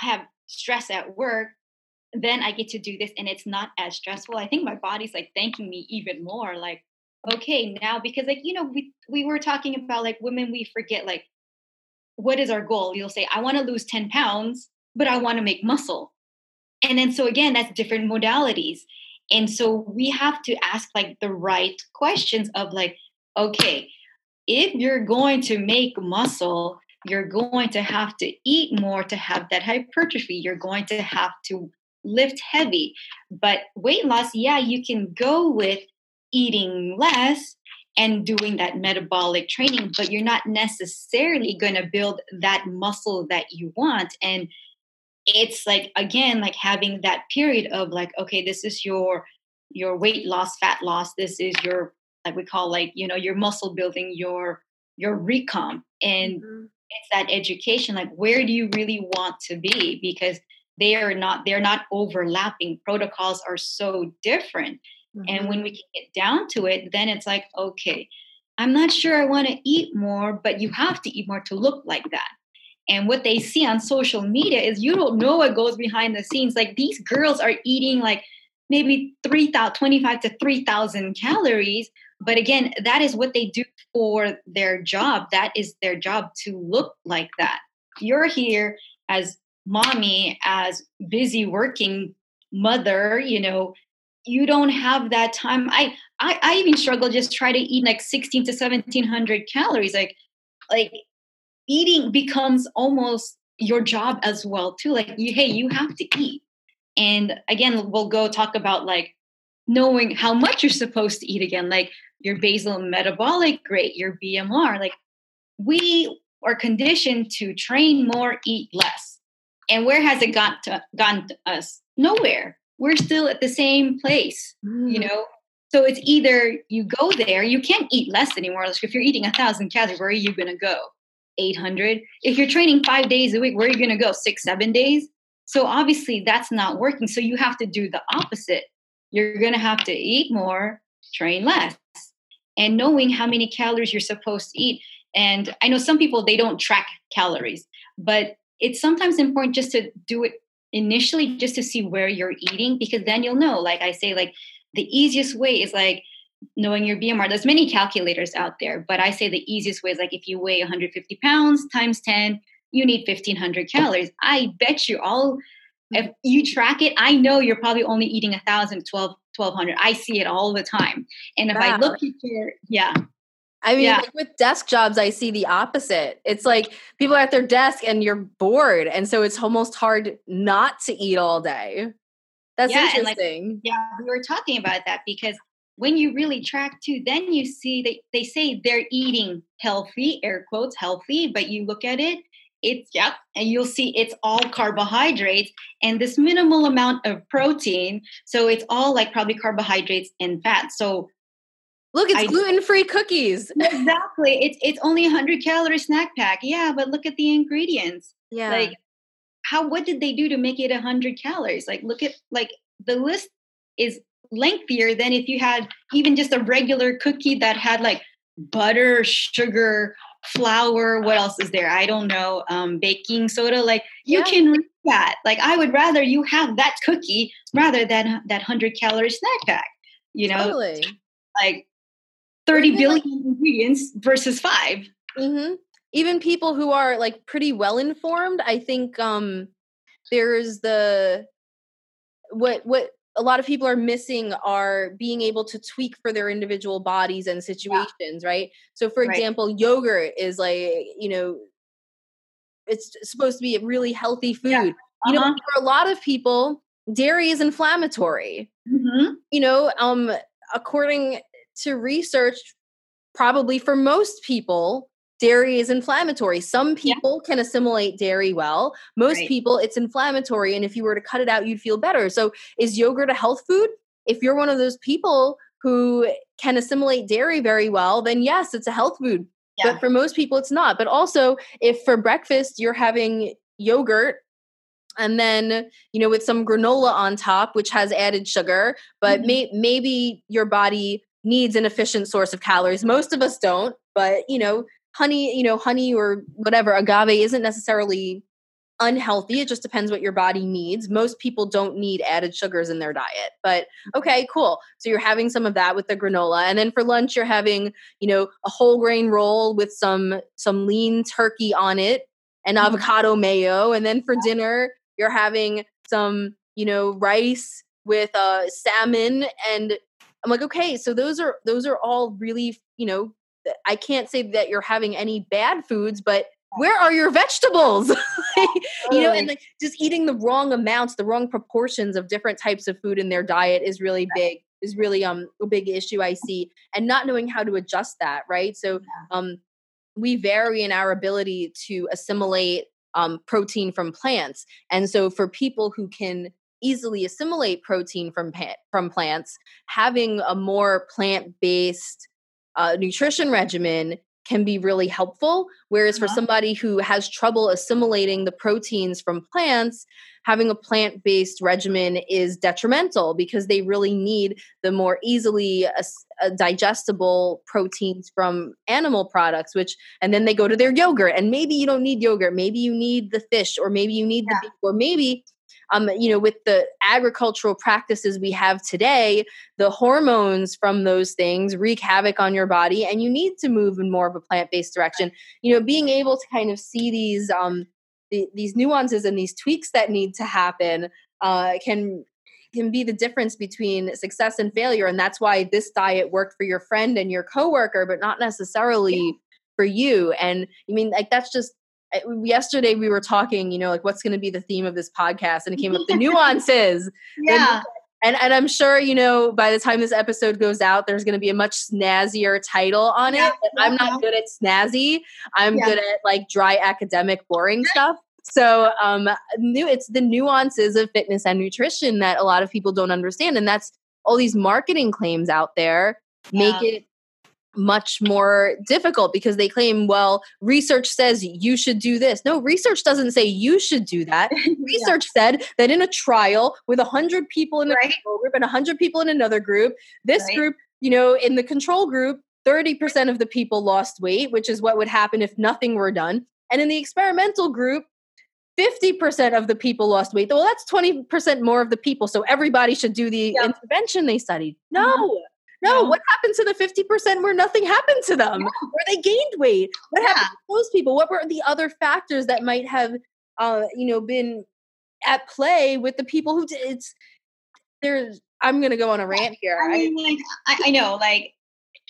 i have stress at work then I get to do this and it's not as stressful. I think my body's like thanking me even more. Like, okay, now because like, you know, we we were talking about like women, we forget like what is our goal? You'll say, I want to lose 10 pounds, but I want to make muscle. And then so again, that's different modalities. And so we have to ask like the right questions of like, okay, if you're going to make muscle, you're going to have to eat more to have that hypertrophy. You're going to have to lift heavy. But weight loss, yeah, you can go with eating less and doing that metabolic training, but you're not necessarily going to build that muscle that you want. And it's like again like having that period of like okay this is your your weight loss fat loss this is your like we call like you know your muscle building your your recomp and mm-hmm. it's that education like where do you really want to be because they are not they're not overlapping. Protocols are so different. Mm-hmm. and when we can get down to it then it's like okay i'm not sure i want to eat more but you have to eat more to look like that. And what they see on social media is you don't know what goes behind the scenes. Like these girls are eating like maybe 3000 25 to 3000 calories but again that is what they do for their job. That is their job to look like that. You're here as mommy as busy working mother, you know, you don't have that time. I, I, I even struggle just try to eat like 16 to 1700 calories. Like, like eating becomes almost your job as well too. Like you, hey, you have to eat. And again, we'll go talk about like knowing how much you're supposed to eat again, like your basal metabolic rate, your BMR. Like we are conditioned to train more, eat less. And where has it got to, gone to us? Nowhere. We're still at the same place, mm. you know? So it's either you go there, you can't eat less anymore. Like if you're eating a thousand calories, where are you going to go? 800. If you're training five days a week, where are you going to go? Six, seven days? So obviously that's not working. So you have to do the opposite. You're going to have to eat more, train less, and knowing how many calories you're supposed to eat. And I know some people, they don't track calories, but it's sometimes important just to do it initially just to see where you're eating because then you'll know. Like I say, like the easiest way is like knowing your BMR. There's many calculators out there, but I say the easiest way is like if you weigh 150 pounds times 10, you need 1500 calories. I bet you all, if you track it, I know you're probably only eating 1000, 12, 1200. I see it all the time. And if wow. I look at your, yeah. I mean, yeah. like with desk jobs, I see the opposite. It's like people are at their desk and you're bored. And so it's almost hard not to eat all day. That's yeah, interesting. Like, yeah, we were talking about that because when you really track too, then you see that they say they're eating healthy, air quotes, healthy, but you look at it, it's yep, and you'll see it's all carbohydrates and this minimal amount of protein. So it's all like probably carbohydrates and fat. So Look, it's gluten-free cookies. Exactly. It's it's only a 100 calorie snack pack. Yeah, but look at the ingredients. Yeah. Like how what did they do to make it a 100 calories? Like look at like the list is lengthier than if you had even just a regular cookie that had like butter, sugar, flour. What else is there? I don't know. Um, baking soda. Like you yeah. can read that. Like I would rather you have that cookie rather than that hundred calorie snack pack. You know, totally. like thirty billion like, ingredients versus 5 mm-hmm. Even people who are like pretty well informed, I think um, there's the what what a lot of people are missing are being able to tweak for their individual bodies and situations, yeah. right? So, for right. example, yogurt is like, you know, it's supposed to be a really healthy food. Yeah. Uh-huh. You know, uh-huh. for a lot of people, dairy is inflammatory. Mm-hmm. You know, um, according to research, probably for most people, dairy is inflammatory. Some people yeah. can assimilate dairy well. Most right. people, it's inflammatory. And if you were to cut it out, you'd feel better. So, is yogurt a health food? If you're one of those people who can assimilate dairy very well, then yes, it's a health food. Yeah. But for most people, it's not. But also, if for breakfast you're having yogurt and then you know with some granola on top which has added sugar but mm-hmm. may- maybe your body needs an efficient source of calories most of us don't but you know honey, you know, honey or whatever, agave isn't necessarily unhealthy. It just depends what your body needs. Most people don't need added sugars in their diet. But okay, cool. So you're having some of that with the granola. And then for lunch you're having, you know, a whole grain roll with some some lean turkey on it and mm-hmm. avocado mayo. And then for dinner you're having some, you know, rice with uh salmon and I'm like, okay, so those are those are all really, you know, I can't say that you're having any bad foods, but where are your vegetables? you know, and like just eating the wrong amounts, the wrong proportions of different types of food in their diet is really big is really um a big issue I see and not knowing how to adjust that, right? So um we vary in our ability to assimilate um, protein from plants. And so for people who can easily assimilate protein from pa- from plants, having a more plant-based uh, nutrition regimen can be really helpful. Whereas for uh-huh. somebody who has trouble assimilating the proteins from plants, having a plant based regimen is detrimental because they really need the more easily uh, digestible proteins from animal products, which, and then they go to their yogurt. And maybe you don't need yogurt. Maybe you need the fish, or maybe you need yeah. the beef, or maybe um, you know, with the agricultural practices we have today, the hormones from those things wreak havoc on your body, and you need to move in more of a plant based direction. You know, being able to kind of see these um, the, these nuances and these tweaks that need to happen uh, can can be the difference between success and failure and that's why this diet worked for your friend and your coworker but not necessarily yeah. for you and i mean like that's just yesterday we were talking you know like what's going to be the theme of this podcast and it came up the nuances yeah and, and I'm sure, you know, by the time this episode goes out, there's going to be a much snazzier title on yeah, it. I'm not good at snazzy. I'm yeah. good at like dry academic boring stuff. So um new it's the nuances of fitness and nutrition that a lot of people don't understand. And that's all these marketing claims out there make it much more difficult because they claim, well, research says you should do this. No, research doesn't say you should do that. research yeah. said that in a trial with 100 people in a right. group and 100 people in another group, this right. group, you know, in the control group, 30% of the people lost weight, which is what would happen if nothing were done. And in the experimental group, 50% of the people lost weight. Well, that's 20% more of the people. So everybody should do the yep. intervention they studied. No. Mm-hmm. No, what happened to the 50% where nothing happened to them? Yeah. Where they gained weight? What yeah. happened to those people? What were the other factors that might have uh, you know, been at play with the people who did it's there's I'm gonna go on a rant here. I mean, like, I, I know, like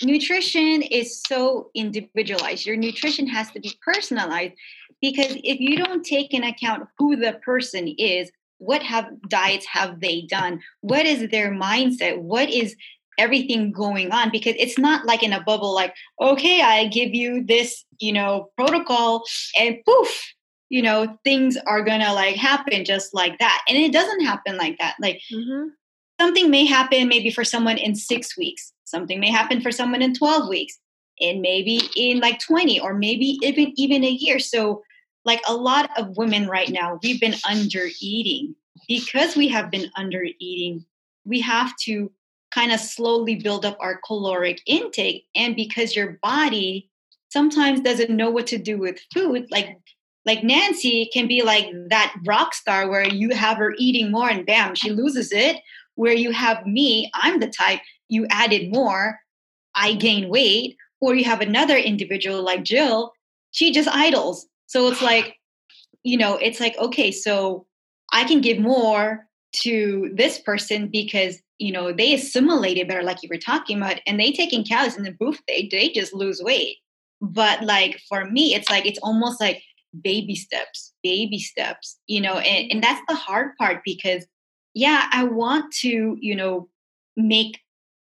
nutrition is so individualized. Your nutrition has to be personalized because if you don't take in account who the person is, what have diets have they done? What is their mindset? What is everything going on because it's not like in a bubble like okay i give you this you know protocol and poof you know things are gonna like happen just like that and it doesn't happen like that like mm-hmm. something may happen maybe for someone in six weeks something may happen for someone in 12 weeks and maybe in like 20 or maybe even even a year so like a lot of women right now we've been under eating because we have been under eating we have to kind of slowly build up our caloric intake. And because your body sometimes doesn't know what to do with food like like Nancy can be like that rock star where you have her eating more and bam she loses it. Where you have me I'm the type you added more I gain weight. Or you have another individual like Jill she just idles. So it's like you know it's like okay so I can give more to this person because you know they assimilated better like you were talking about and they take in calories and then boof they, they just lose weight. But like for me it's like it's almost like baby steps baby steps you know and, and that's the hard part because yeah i want to you know make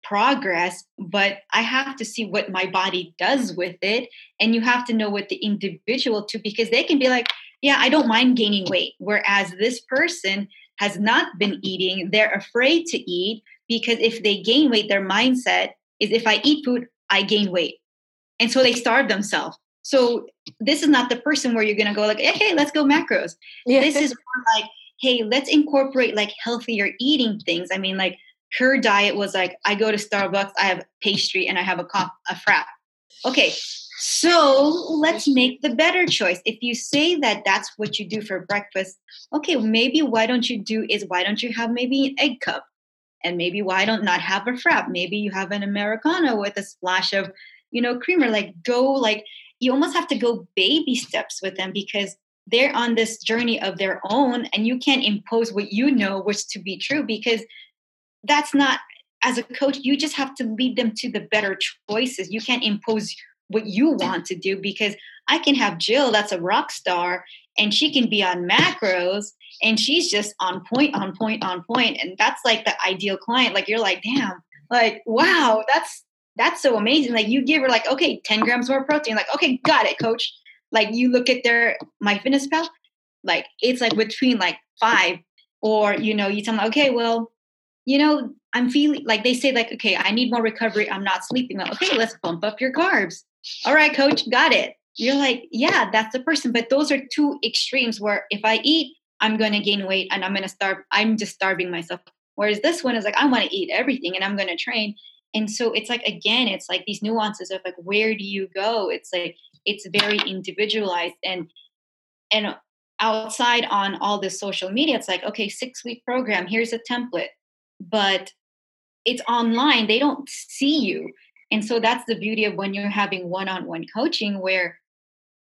progress but i have to see what my body does with it and you have to know what the individual too because they can be like yeah i don't mind gaining weight whereas this person has not been eating, they're afraid to eat because if they gain weight, their mindset is if I eat food, I gain weight. And so they starve themselves. So this is not the person where you're going to go like, hey, let's go macros. Yeah. This is like, hey, let's incorporate like healthier eating things. I mean, like her diet was like, I go to Starbucks, I have pastry, and I have a, cop, a frap. Okay, so let's make the better choice. If you say that that's what you do for breakfast, okay, maybe why don't you do is why don't you have maybe an egg cup? And maybe why don't not have a frap? Maybe you have an Americano with a splash of, you know, creamer. Like go like you almost have to go baby steps with them because they're on this journey of their own and you can't impose what you know was to be true because that's not as a coach you just have to lead them to the better choices you can't impose what you want to do because I can have Jill that's a rock star and she can be on macros and she's just on point on point on point. And that's like the ideal client. Like you're like damn like wow that's that's so amazing. Like you give her like okay 10 grams more protein. Like okay got it coach. Like you look at their MyFitnessPal like it's like between like five or you know you tell them okay well you know i'm feeling like they say like okay i need more recovery. I'm not sleeping well. Okay let's bump up your carbs all right, coach, got it. You're like, yeah, that's the person. But those are two extremes where if I eat, I'm going to gain weight and I'm going to starve. I'm just starving myself. Whereas this one is like, I want to eat everything and I'm going to train. And so it's like, again, it's like these nuances of like, where do you go? It's like, it's very individualized and, and outside on all this social media, it's like, okay, six week program, here's a template. But it's online. They don't see you. And so that's the beauty of when you're having one on one coaching where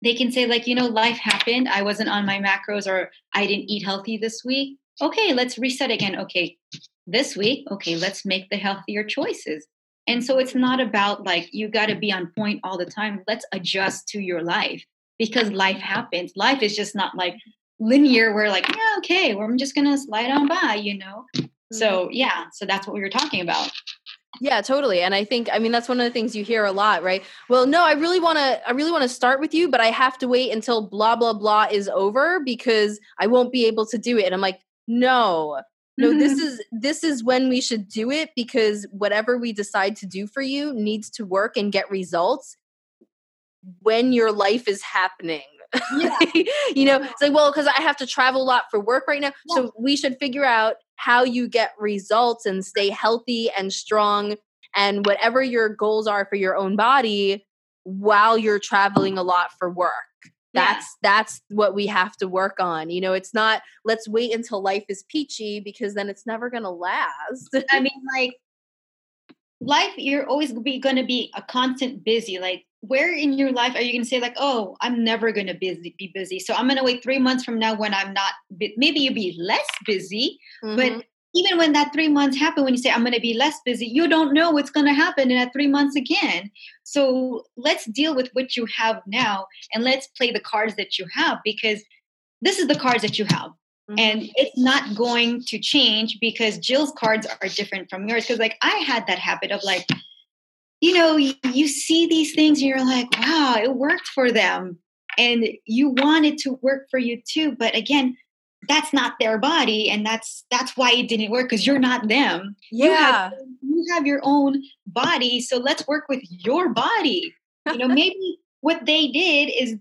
they can say, like, you know, life happened. I wasn't on my macros or I didn't eat healthy this week. Okay, let's reset again. Okay, this week, okay, let's make the healthier choices. And so it's not about like you got to be on point all the time. Let's adjust to your life because life happens. Life is just not like linear where like, yeah, okay, well, I'm just going to slide on by, you know? So, mm-hmm. yeah, so that's what we were talking about. Yeah, totally. And I think I mean that's one of the things you hear a lot, right? Well, no, I really want to I really want to start with you, but I have to wait until blah blah blah is over because I won't be able to do it. And I'm like, "No. No, this is this is when we should do it because whatever we decide to do for you needs to work and get results when your life is happening. Yeah. you know, it's like, well, because I have to travel a lot for work right now. Yeah. So we should figure out how you get results and stay healthy and strong and whatever your goals are for your own body while you're traveling a lot for work that's that's what we have to work on you know it's not let's wait until life is peachy because then it's never going to last i mean like life you're always be going to be a constant busy like where in your life are you going to say like oh i'm never going to busy be busy so i'm going to wait three months from now when i'm not maybe you'll be less busy mm-hmm. but even when that three months happen when you say i'm going to be less busy you don't know what's going to happen in that three months again so let's deal with what you have now and let's play the cards that you have because this is the cards that you have mm-hmm. and it's not going to change because jill's cards are different from yours because like i had that habit of like you know you, see these things and you're like wow it worked for them. And you want it to work for you too but again that's not their body and that's that's why it didn't work because you're not them. Yeah you have, you have your own body so let's work with your body. You know maybe what they did is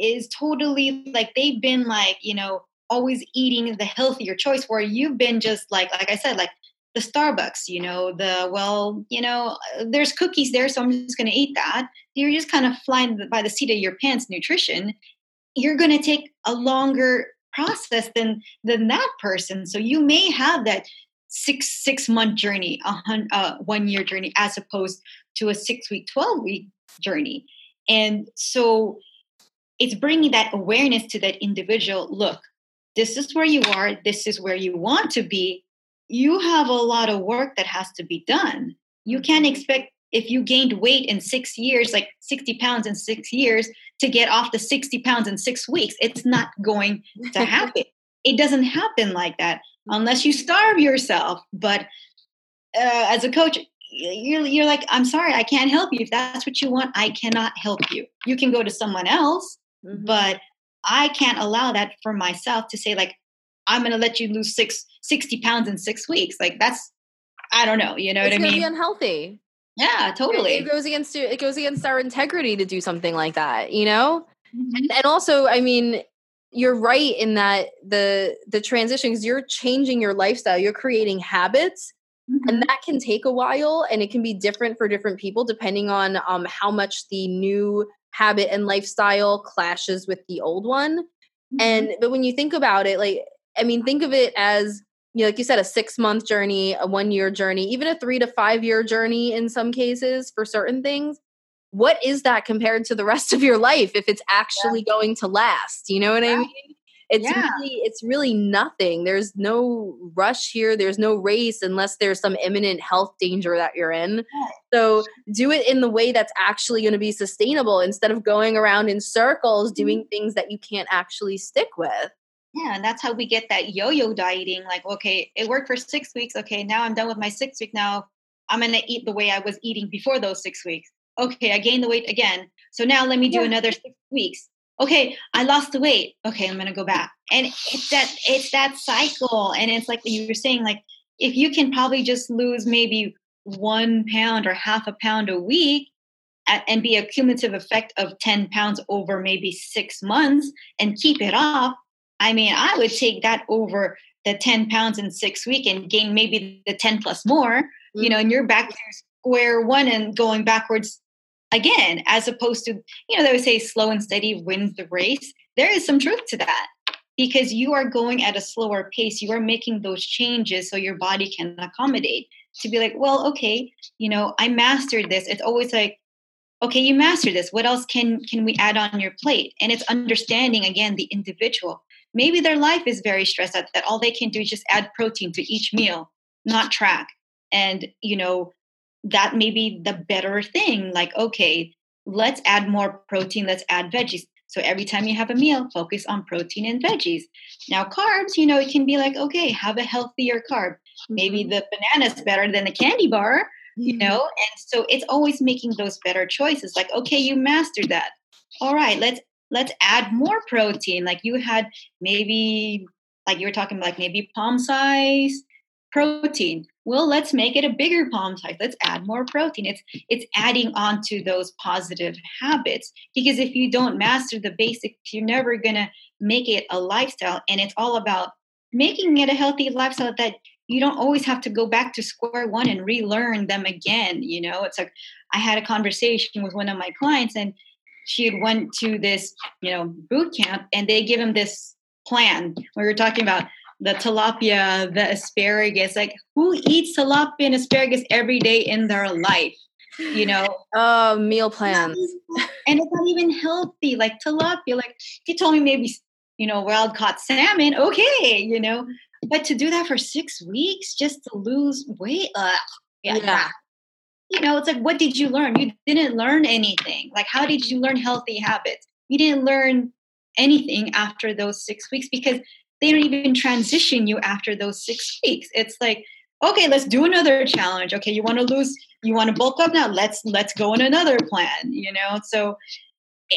is totally like they've been like you know always eating the healthier choice where you've been just like like i said like the starbucks you know the well you know there's cookies there so i'm just going to eat that. You're just kind of flying by the seat of your pants nutrition. You're going to take a longer process than than that person so you may have that six six month journey a hun, uh, one year journey as opposed to a six week 12 week journey. And so it's bringing that awareness to that individual look this is where you are this is where you want to be you have a lot of work that has to be done you can't mm-hmm. expect if you gained weight in six years, like 60 pounds in six years, to get off the 60 pounds in six weeks. It's not going to happen. it doesn't happen like that unless you starve yourself. But uh, as a coach, you're, you're like, I'm sorry, I can't help you. If that's what you want, I cannot help you. You can go to someone else, mm-hmm. but I can't allow that for myself to say, like, I'm going to let you lose six, 60 pounds in six weeks. Like, that's, I don't know. You know it's what I mean? Be unhealthy. Yeah, totally. It, goes against it goes against our integrity to do something like that, you know? Mm-hmm. And also, I mean, you're right in that the the transition because you're changing your lifestyle, you're creating habits. Mm-hmm. And that can take a while and it can be different for different people depending on um, how much the new habit and lifestyle clashes with the old one. Mm-hmm. And but when you think about it, like I mean, think of it as you know, like you said, a six month journey, a one year journey, even a three to five year journey in some cases for certain things. What is that compared to the rest of your life if it's actually yeah. going to last? You know what yeah. I mean? It's yeah. really it's really nothing. There's no rush here. There's no race unless there's some imminent health danger that you're in. So do it in the way that's actually going to be sustainable instead of going around in circles mm-hmm. doing things that you can't actually stick with. Yeah, and that's how we get that yo-yo dieting. Like, okay, it worked for six weeks. Okay, now I'm done with my six week. Now I'm gonna eat the way I was eating before those six weeks. Okay, I gained the weight again. So now let me do yeah. another six weeks. Okay, I lost the weight. Okay, I'm gonna go back. And it's that it's that cycle. And it's like you were saying, like if you can probably just lose maybe one pound or half a pound a week and be a cumulative effect of 10 pounds over maybe six months and keep it off I mean, I would take that over the 10 pounds in six weeks and gain maybe the 10 plus more, mm-hmm. you know, and you're back to square one and going backwards again, as opposed to, you know, they would say slow and steady wins the race. There is some truth to that because you are going at a slower pace. You are making those changes so your body can accommodate to be like, well, okay, you know, I mastered this. It's always like, okay, you mastered this. What else can can we add on your plate? And it's understanding again the individual maybe their life is very stressed out that all they can do is just add protein to each meal not track. And, you know, that may be the better thing. Like, okay, let's add more protein, let's add veggies. So every time you have a meal, focus on protein and veggies. Now, carbs, you know, it can be like, okay, have a healthier carb. Maybe mm-hmm. the banana's better than the candy bar, mm-hmm. you know? And so it's always making those better choices. Like, okay, you mastered that. All right, let's let's add more protein. Like you had maybe like you were talking like maybe palm size protein. Well let's make it a bigger palm size. Let's add more protein. It's it's adding on to those positive habits because if you don't master the basics you're never to make it a lifestyle. And it's all about making it a healthy lifestyle that you don't always have to go back to square one and relearn them again you know? It's like i had a conversation with one of my clients and she had went to this you know boot camp and they give him this plan we were talking about the tilapia, the asparagus. Like, who eats tilapia and asparagus every day in their life? You know? Oh, meal plans. And it's not even healthy. Like tilapia, like he told me maybe, you know, wild caught salmon. Okay, you know, but to do that for six weeks just to lose weight, uh, yeah, yeah. You know, it's like, what did you learn? You didn't learn anything. Like, how did you learn healthy habits? You didn't learn anything after those six weeks because they don't even transition you after those six weeks. It's like, okay, let's do another challenge. Okay, you want to lose, you want to bulk up now. Let's let's go on another plan. You know, so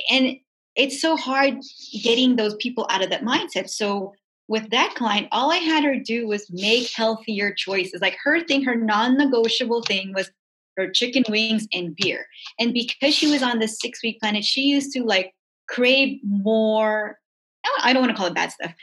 and it's so hard getting those people out of that mindset. So with that client, all I had her do was make healthier choices. Like her thing, her non-negotiable thing was her chicken wings and beer. And because she was on the six-week planet, she used to like crave more. I don't want to call it bad stuff,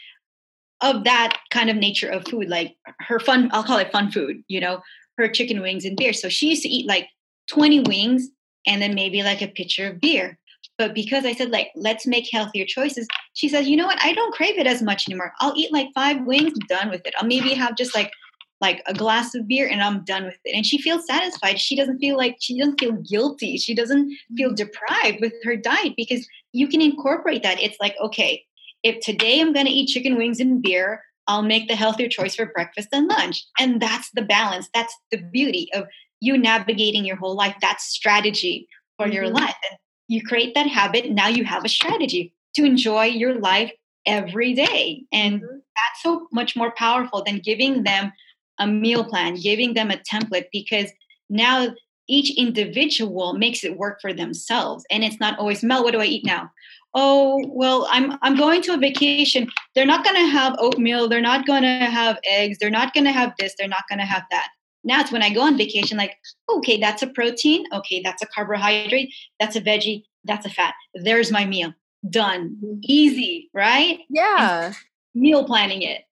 of that kind of nature of food, like her fun, I'll call it fun food, you know, her chicken wings and beer. So she used to eat like 20 wings and then maybe like a pitcher of beer. But because I said, like, let's make healthier choices, she says, you know what? I don't crave it as much anymore. I'll eat like five wings, done with it. I'll maybe have just like like a glass of beer and I'm done with it. And she feels satisfied. She doesn't feel like she doesn't feel guilty. She doesn't feel mm-hmm. deprived with her diet because you can incorporate that. It's like, okay, if today I'm going to eat chicken wings and beer, I'll make the healthier choice for breakfast and lunch. And that's the balance. That's the beauty of you navigating your whole life. That's strategy for mm-hmm. your life. And you create that habit. Now you have a strategy to enjoy your life every day. And mm-hmm. that's so much more powerful than giving them a meal plan, giving them a template, because now each individual makes it work for themselves. And it's not always, Mel, what do I eat now? oh well i'm i'm going to a vacation they're not going to have oatmeal they're not going to have eggs they're not going to have this they're not going to have that now it's when i go on vacation like okay that's a protein okay that's a carbohydrate that's a veggie that's a fat there's my meal done easy right yeah and meal planning it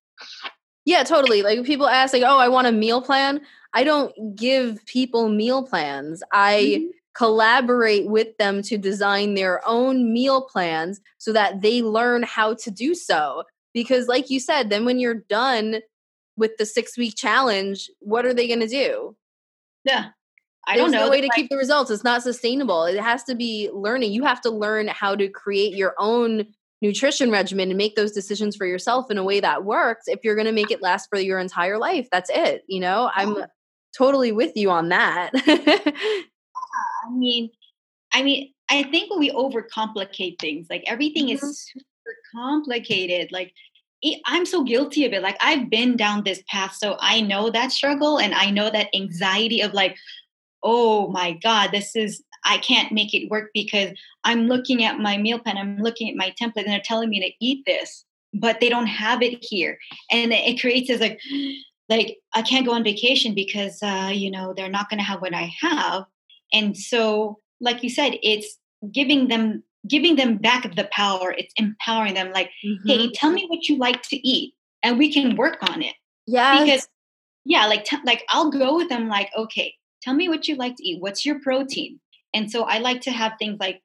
yeah totally like people ask like oh i want a meal plan i don't give people meal plans i mm-hmm collaborate with them to design their own meal plans so that they learn how to do so. Because, like you said, then when you're done with the six week challenge, what are they going to do? Yeah. I There's don't know. no way to keep the results. It's not sustainable. It has to be learning. You have to learn how to create your own nutrition regimen and make those decisions for yourself in a way that works if you're going to make it last for your entire life. That's it. You know, I'm totally with you on that. I mean, I mean, I think we overcomplicate things. Like everything mm-hmm. is super complicated. Like I'm so guilty of it. Like I've been down this path, so I know that struggle and I know that anxiety of like, oh my God, this is I can't make it work because I'm looking at my meal plan, I'm looking at my template, and they're telling me to eat this, but they don't have it here, and it creates this like, like I can't go on vacation because uh, you know they're not going to have what I have, and so like you said it's giving them giving them back the power it's empowering them like mm-hmm. hey tell me what you like to eat and we can work on it. Yeah because yeah like t- like i'll go with them like okay tell me what you like to eat what's your protein and so i like to have things like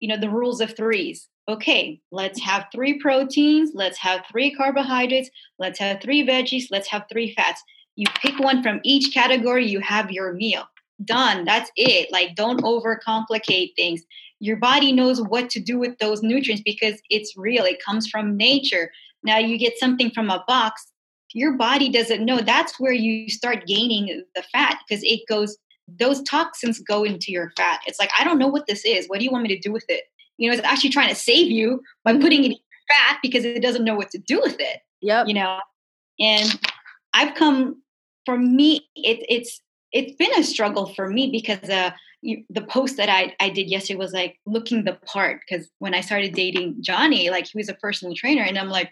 you know the rules of threes okay let's mm-hmm. have three proteins let's have three carbohydrates let's have three veggies let's have three fats you pick one from each category you have your meal done. That's it. Like, don't overcomplicate things. Your body knows what to do with those nutrients because it's real. It comes from nature. Now, you get something from a box, your body doesn't know that's where you start gaining the fat because it goes those toxins go into your fat. It's like i don't know what this is. What do you want me to do with it? You know it's actually trying to save you by putting it in fat because it doesn't know what to do with it yep. you know? And i've come for me it, it's it's been a struggle for me because uh you, the post that I, I did yesterday was like looking the part because when I started dating Johnny, like he was a personal trainer, and I'm like,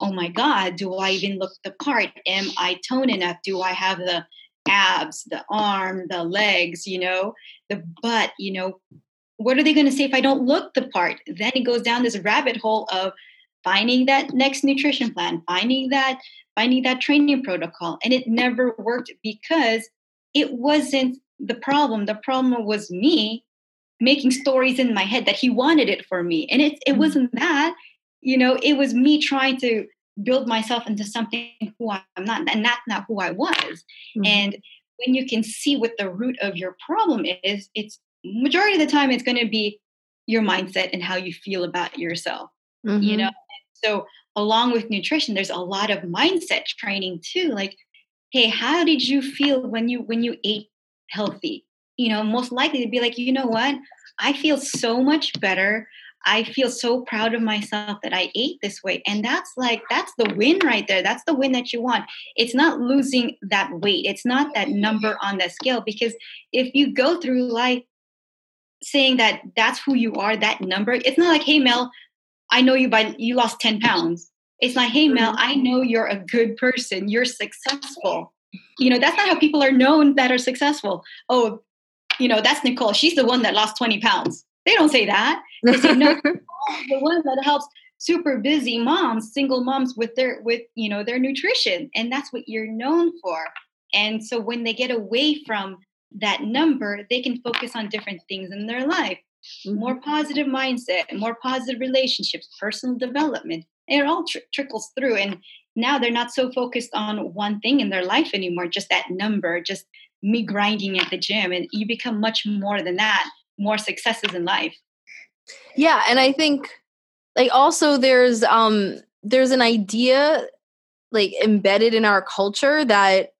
oh my God, do I even look the part? Am I tone enough? Do I have the abs, the arm, the legs, you know, the butt, you know? What are they going to say if I don't look the part? Then it goes down this rabbit hole of finding that next nutrition plan, finding that finding that training protocol, and it never worked because it wasn't the problem. The problem was me making stories in my head that he wanted it for me, and it it mm-hmm. wasn't that you know it was me trying to build myself into something who i'm not and that's not who i was. Mm-hmm. and when you can see what the root of your problem is it's majority of the time it's going to be your mindset and how you feel about yourself mm-hmm. you know? So along with nutrition there's a lot of mindset training too like hey how did you feel when you when you ate healthy? You know most likely to be like you know what? I feel so much better I feel so proud of myself that I ate this way. And that's like, that's the win right there. That's the win that you want. It's not losing that weight, it's not that number on the scale. Because if you go through life saying that that's who you are, that number, it's not like, hey, Mel, I know you by you lost 10 pounds. It's like, hey, Mel, mm-hmm. I know you're a good person. You're successful. You know, that's not how people are known that are successful. Oh, you know, that's Nicole. She's the one that lost 20 pounds they don't say that. They say no. the one that helps super busy moms, single moms with their with you know their nutrition, and that's what you're known for. And so when they get away from that number, they can focus on different things in their life. More mm-hmm. positive mindset, more positive relationships, personal development. It all tr- trickles through. And now they're not so focused on one thing in their life anymore, just that number, just me grinding at the gym. And you become much more than that more successes in life. Yeah and i think like also there's um there's an idea like embedded in our culture that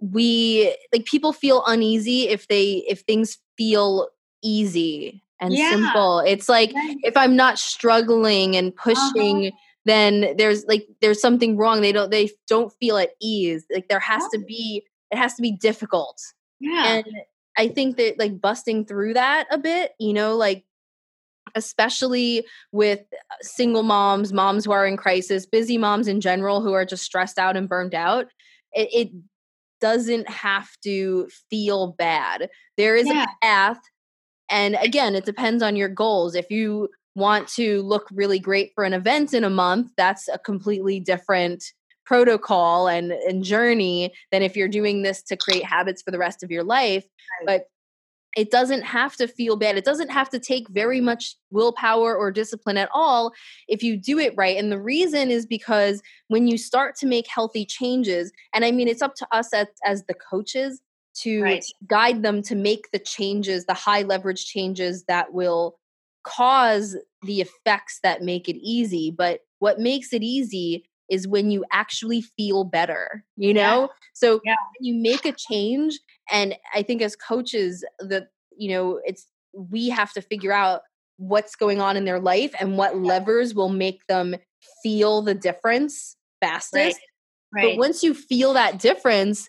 we like people feel uneasy if they if things feel easy and yeah. simple. It's like if i'm not struggling and uh-huh. pushing uh-huh. then there's like there's something wrong. They don't they don't feel at ease. Like there has to be it has to be difficult. Yeah. And I think that like busting through that a bit, you know, like especially with uh, single moms, moms who are in crisis, busy moms in general who are just stressed out and burned out, it, it doesn't have to feel bad. There is yeah. a path. And again, it depends on your goals. If you want to look really great for an event in a month, that's a completely different protocol and, and journey than if you're doing this to create habits for the rest of your life. Right. But it doesn't have to feel bad. It doesn't have to take very much willpower or discipline at all if you do it right. And the reason is because when you start to make healthy changes, and I mean, it's up to us as, as the coaches to right. guide them to make the changes, the high leverage changes that will cause the effects that make it easy. But what makes it easy is when you actually feel better, you know? Yeah. So yeah. you make a change and I think as coaches that you know, it's we have to figure out what's going on in their life and what levers will make them feel the difference fastest. Right. Right. But once you feel that difference,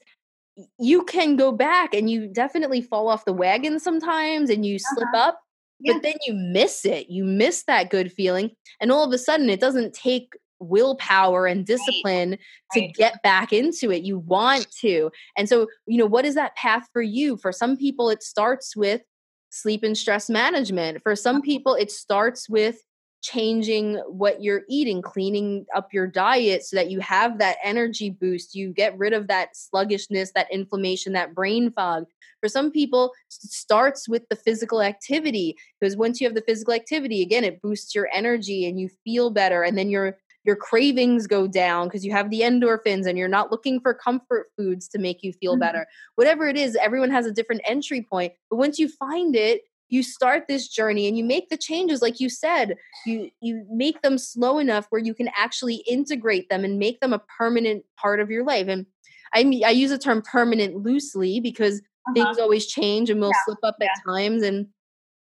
you can go back and you definitely fall off the wagon sometimes and you uh-huh. slip up, yeah. but then you miss it. You miss that good feeling. And all of a sudden, it doesn't take willpower and discipline right. to right. get back into it. You want to. And so, you know, what is that path for you? For some people, it starts with sleep and stress management. For some uh-huh. people, it starts with changing what you're eating, cleaning up your diet so that you have that energy boost. You get rid of that sluggishness, that inflammation, that brain fog. For some people, it starts with the physical activity because once you have the physical activity, again, it boosts your energy and you feel better. And then you're your cravings go down because you have the endorphins and you're not looking for comfort foods to make you feel mm-hmm. better. Whatever it is, everyone has a different entry point. But once you find it, you start this journey and you make the changes like you said you you make them slow enough where you can actually integrate them and make them a permanent part of your life and i mean i use the term permanent loosely because uh-huh. things always change and we'll yeah. slip up yeah. at times and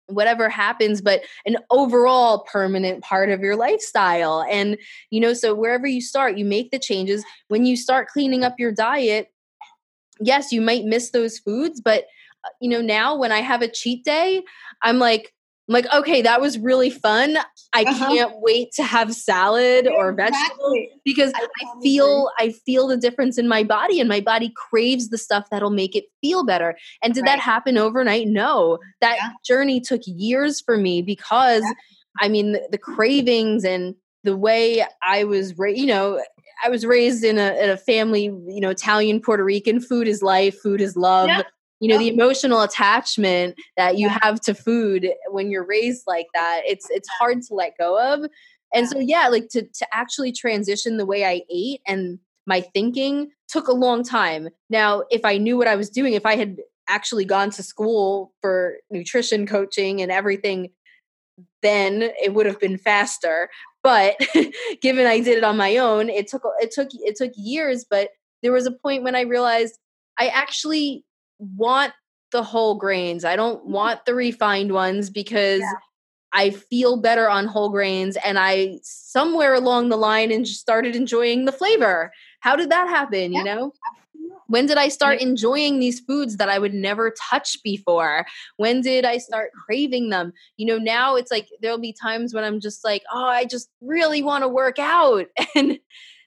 whatever happens but an overall permanent part of your lifestyle. And you know so wherever you start you make the changes. When you start cleaning up your diet yes you might miss those foods but uh, you know now when i have a cheat day i'm like I'm like, okay, that was really fun. I uh-huh. can't wait to have salad or vegetables because I, I feel agree. I feel the difference in my body and my body craves the stuff that'll make it feel better. And did right. that happen overnight? No. That yeah. journey took years for me because yeah. I mean the, the, cravings and the way I was raised, you know, I was raised in a, in a family, you know, Italian, Puerto Rican, food is life, food is love. Yeah you know the emotional attachment that you have to food when you're raised like that it's it's hard to let go of. And so yeah like to to actually transition the way i ate and my thinking took a long time. Now if i knew what i was doing if i had actually gone to school for nutrition coaching and everything then it would have been faster. But given i did it on my own it took it took it took years but there was a point when i realized i actually want the whole grains. I don't mm-hmm. want the refined ones because yeah. I feel better on whole grains and I somewhere along the line and started enjoying the flavor. How did that happen, yeah. you know? When did I start enjoying these foods that I would never touch before? When did I start craving them? You know, now it's like there'll be times when I'm just like, "Oh, I just really want to work out." And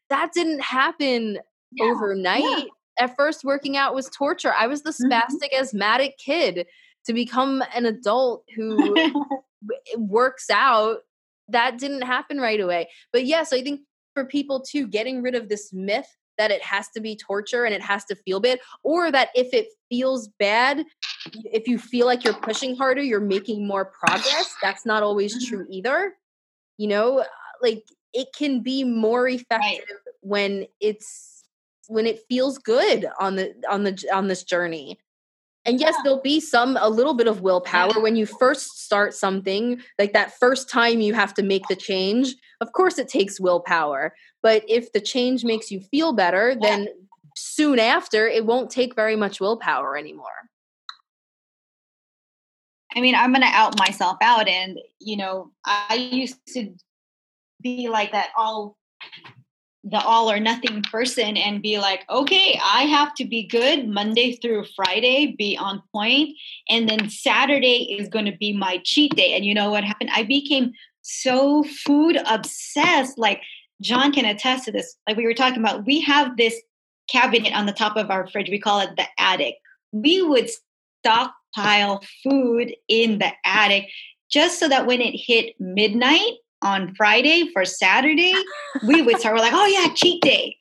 that didn't happen yeah. overnight at first working out was torture. I was the mm-hmm. spastic mm-hmm. asthmatic kid to become an adult who works out. That didn't happen right away. But yes, I think for people too, getting rid of this myth that it has to be torture and it has to feel bad, or that if it feels bad, if you feel like you're pushing harder, you're making more progress. That's not always mm-hmm. true either. You know, like it can be more effective right. when it's when it feels good on the on the on this journey and yes yeah. there'll be some a little bit of willpower yeah. when you first start something like that first time you have to make the change of course it takes willpower but if the change makes you feel better yeah. then soon after it won't take very much willpower anymore i mean i'm going to out myself out and you know i used to be like that all the all or nothing person and be like, okay, I have to be good Monday through Friday, be on point, and then Saturday is going to be my cheat day. And you know what happened? I became so food obsessed. Like John can attest to this. Like we were talking about, we have this cabinet on the top of our fridge. We call it the attic. We would stockpile food in the attic just so that when it hit midnight, on Friday for Saturday, we would start, we're like, oh yeah, cheat day.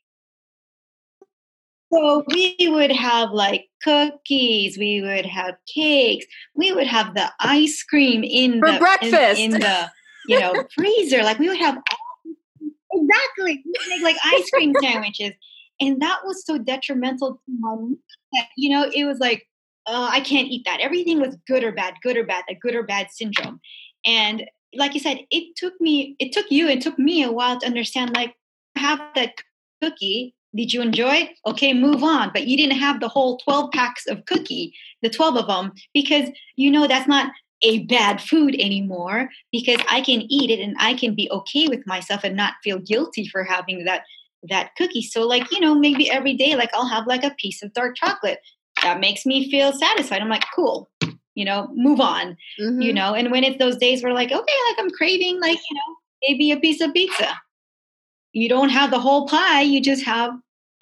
So we would have like cookies, we would have cakes, we would have the ice cream in for the breakfast in, in the you know freezer. Like we would have exactly make like ice cream sandwiches, and that was so detrimental to my that you know it was like uh, I can't eat that. Everything was good or bad, good or bad, a good or bad syndrome, and like you said, it took me, it took you, it took me a while to understand. Like, have that cookie. Did you enjoy? Okay, move on. But you didn't have the whole 12 packs of cookie, the 12 of them, because you know that's not a bad food anymore because I can eat it and I can be okay with myself and not feel guilty for having that that cookie. So like, you know, maybe every day like I'll have like a piece of dark chocolate. That makes me feel satisfied. I'm like, cool you know, move on, mm-hmm. you know. And when it's those days where like, okay, like I'm craving, like, you know, maybe a piece of pizza. You don't have the whole pie, you just have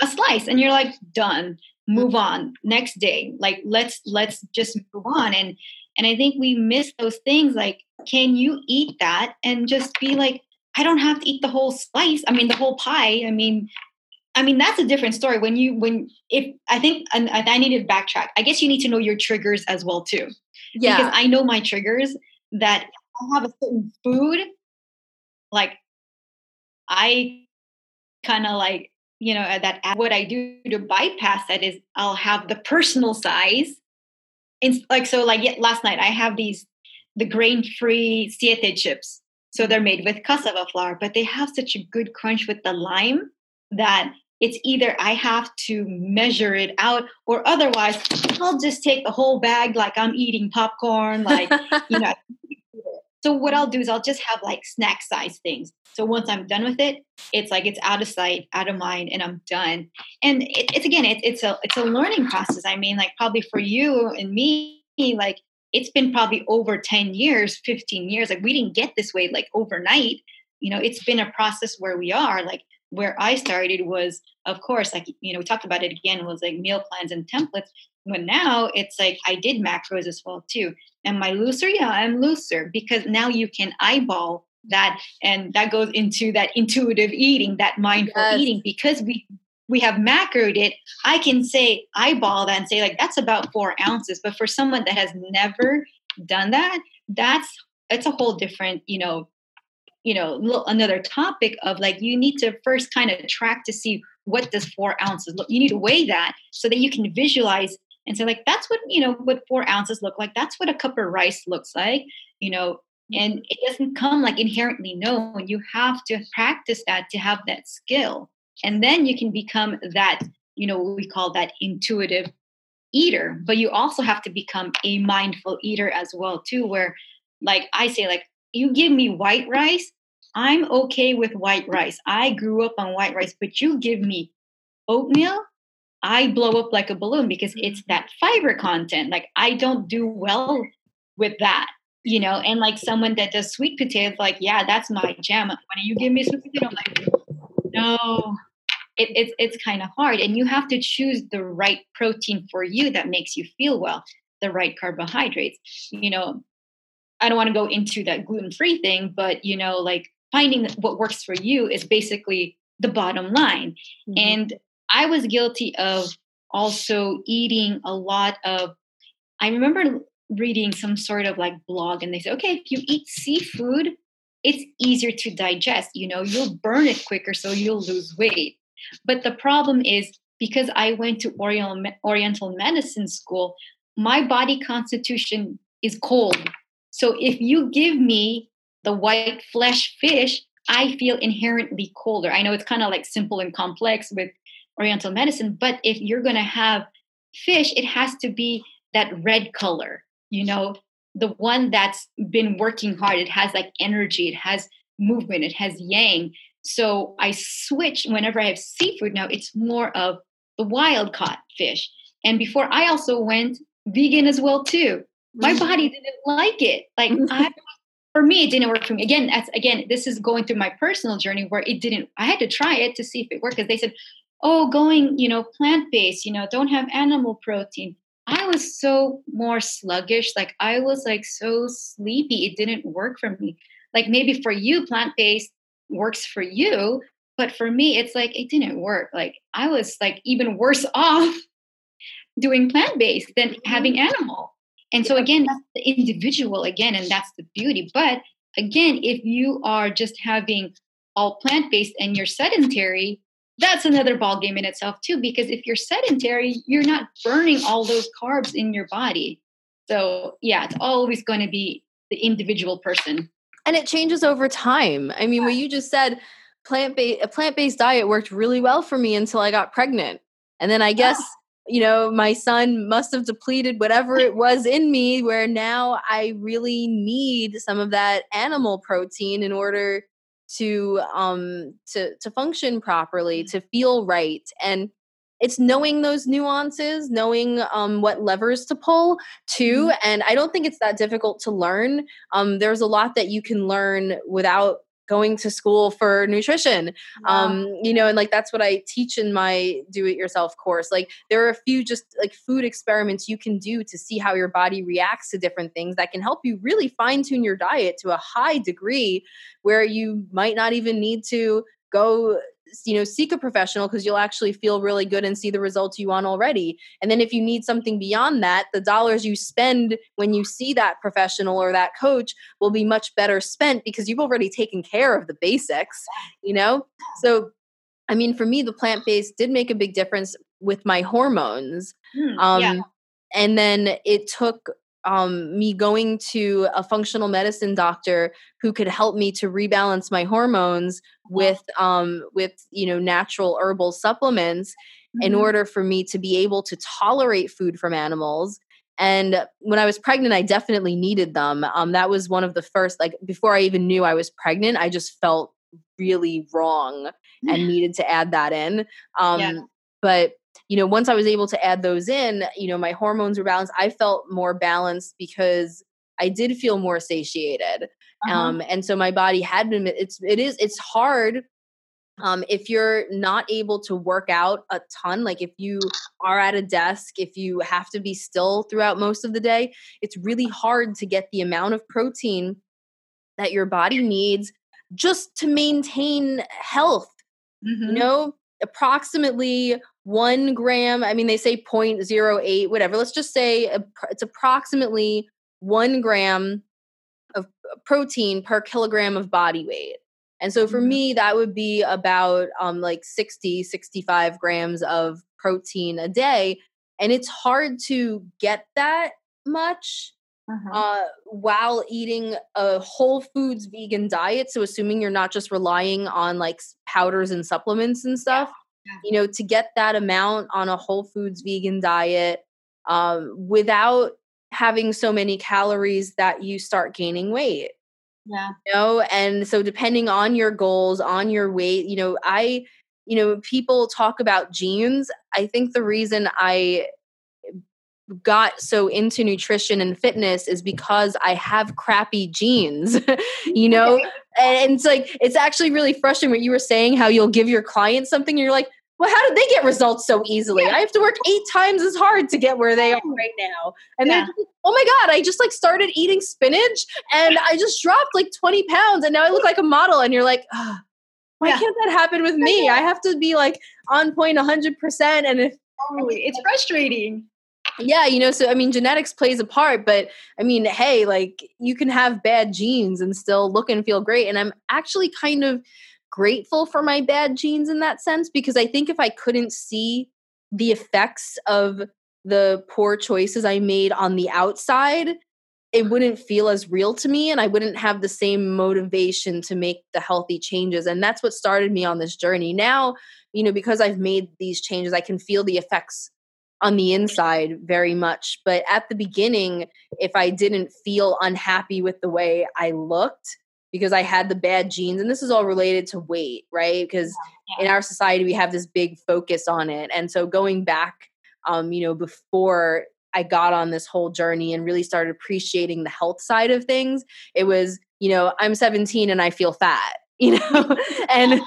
a slice and you're like, done, move on, next day. Like let's let's just move on. And and I think we miss those things like, can you eat that and just be like, I don't have to eat the whole slice. I mean, the whole pie. I mean, I mean, that's a different story. When you, when, if I think, and I need to backtrack, I guess you need to know your triggers as well, too. Yeah. Because I know my triggers that I have a certain food, like I kind of like, you know, uh, that what I do to bypass that is I'll have the personal size. And like, so like yeah, last night I have these the grain-free siete chips. So they're made with cassava flour, but they have such a good crunch with the lime that it's either I have to measure it out or otherwise I'll just take the whole bag like I'm eating popcorn, like, you know. So what I'll do is I'll just have like snack size things. So once I'm done with it, it's like it's out of sight, out of mind, and I'm done. And it, it's again, it, it's a it's a learning process. I mean, like probably for you and me, like it's been probably over 10 years 15 years like we didn't get this way like overnight you know it's been a process where we are like where i started was of course like you know we talked about it again was like meal plans and templates but now it's like i did macros as well too am i looser yeah i'm looser because now you can eyeball that and that goes into that intuitive eating that mindful yes. eating because we we have macroed it, I can say eyeball that and say like that's about four ounces. But for someone that has never done that, that's it's a whole different, you know, you know, another topic of like you need to first kind of track to see what does four ounces look. You need to weigh that so that you can visualize and say like that's what you know what four ounces look like. That's what a cup of rice looks like. You know, and it doesn't come like inherently known. You have to practice that to have that skill and then you can become that you know we call that intuitive eater but you also have to become a mindful eater as well too where like i say like you give me white rice i'm okay with white rice. I grew up on white rice but you give me oatmeal i blow up like a balloon because it's mm-hmm. that fiber content. Like i don't do well with that you know? And like someone that does sweet potatoes like yeah that's my jam. When you give me sweet potato i'm like no. It, it's it's kind of hard and you have to choose the right protein for you that makes you feel well the right carbohydrates you know? I don't want to go into that gluten-free thing but you know like finding what works for you is basically the bottom line mm-hmm. and i was guilty of also eating a lot of i remember reading some sort of like blog and they said, okay if you eat seafood it's easier to digest you know you'll burn it quicker so you'll lose weight but the problem is because I went to Oriental medicine school, my body constitution is cold. So if you give me the white flesh fish, I feel inherently colder. I know it's kind of like simple and complex with Oriental medicine, but if you're going to have fish, it has to be that red color, you know, the one that's been working hard. It has like energy, it has movement, it has yang. So I switch whenever I have seafood now, it's more of the wild caught fish. And before I also went vegan as well too. My mm-hmm. body didn't like it. Like I for me it didn't work for me. Again, as again, this is going through my personal journey where it didn't I had to try it to see if it worked because they said, "Oh, going, you know, plant-based, you know, don't have animal protein." I was so more sluggish, like I was like so sleepy. It didn't work for me. Like maybe for you plant-based works for you but for me it's like it didn't work like i was like even worse off doing plant-based than having mm-hmm. animal and so again that's the individual again and that's the beauty. But again if you are just having all plant-based and you're sedentary that's another ball game in itself too because if you're sedentary you're not burning all those carbs in your body. So yeah it's always going to be the individual person. And it changes over time. I mean, what you just said, plant based a plant based diet worked really well for me until I got pregnant, and then I guess. You know, my son must have depleted whatever it was in me, where now I really need some of that animal protein in order to um to to function properly mm. to feel right and it's knowing those nuances knowing um, what levers to pull too mm-hmm. and i don't think it's that difficult to learn um, there's a lot that you can learn without going to school for nutrition um you know and like that's what i teach in my do it yourself course. Like there are a few just like food experiments you can do to see how your body reacts to different things that can help you really fine tune your diet to a high degree where you might not even need to go you know seek a professional because you'll actually feel really good and see the results you want already. And then if you need something beyond that the dollars you spend when you see that professional or that coach will be much better spent because you've already taken care of the basics you know? So i mean for me the plant-based did make a big difference with my hormones. Mm, um, yeah. and then it took um, me going to a functional medicine doctor who could help me to rebalance my hormones with um, with you know natural herbal supplements mm-hmm. in order for me to be able to tolerate food from animals. And when i was pregnant i definitely needed them. Um, that was one of the first like before i even knew i was pregnant i just felt really wrong and needed to add that in. Um, yeah. but you know, once I was able to add those in, you know, my hormones were balanced. I felt more balanced because I did feel more satiated. Uh-huh. Um, and so my body had been, it's, it is, it's hard um, if you're not able to work out a ton, like if you are at a desk, if you have to be still throughout most of the day, it's really hard to get the amount of protein that your body needs just to maintain health. Mm-hmm. You know, approximately one gram, I mean, they say 0.08, whatever. Let's just say it's approximately one gram of protein per kilogram of body weight. And so for mm-hmm. me, that would be about um, like 60, 65 grams of protein a day. And it's hard to get that much uh-huh. uh, while eating a whole foods vegan diet. So assuming you're not just relying on like powders and supplements and stuff. Yeah you know to get that amount on a whole foods vegan diet um, without having so many calories that you start gaining weight yeah you know and so depending on your goals on your weight you know i you know people talk about genes i think the reason i got so into nutrition and fitness is because I have crappy genes, you know? and it's like, it's actually really frustrating what you were saying, how you'll give your clients something and you're like, well, how did they get results so easily? Yeah. I have to work eight times as hard to get where they are right now. And yeah. they're oh my God, I just like started eating spinach and I just dropped like 20 pounds and now I look like a model. And you're like, oh, why yeah. can't that happen with me? I have to be like on point 100%. And if it's frustrating. Yeah, you know, so I mean, genetics plays a part, but I mean, hey, like you can have bad genes and still look and feel great. And I'm actually kind of grateful for my bad genes in that sense because I think if I couldn't see the effects of the poor choices I made on the outside, it wouldn't feel as real to me and I wouldn't have the same motivation to make the healthy changes. And that's what started me on this journey. Now, you know, because I've made these changes, I can feel the effects on the inside very much. But at the beginning, if I didn't feel unhappy with the way I looked, because I had the bad genes. And this is all related to weight, right? Because yeah. in our society, we have this big focus on it. And so going back, um, you know, before I got on this whole journey and really started appreciating the health side of things, it was, you know, I'm 17 and I feel fat, you know, and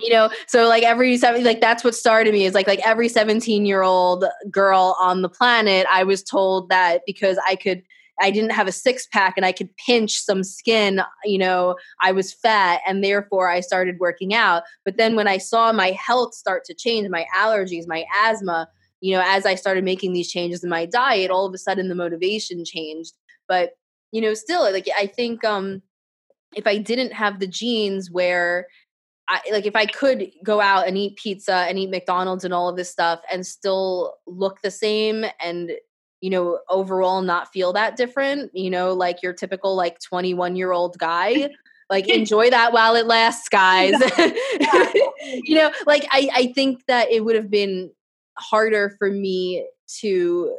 you know so like every seven like that's what started me is like like every 17 year old girl on the planet i was told that because i could I didn't have a six pack and I could pinch some skin, you know, I was fat and therefore I started working out. But then when I saw my health start to change, my allergies, my asthma, you know, as I started making these changes in my diet, all of a sudden the motivation changed. But, you know, still like I think um if I didn't have the genes where I, like if I could go out and eat pizza and eat McDonald's and all of this stuff and still look the same and you know, overall not feel that different, you know, like your typical like 21 year old guy. Like enjoy that while it lasts, guys. you know, like I, I think that it would have been harder for me to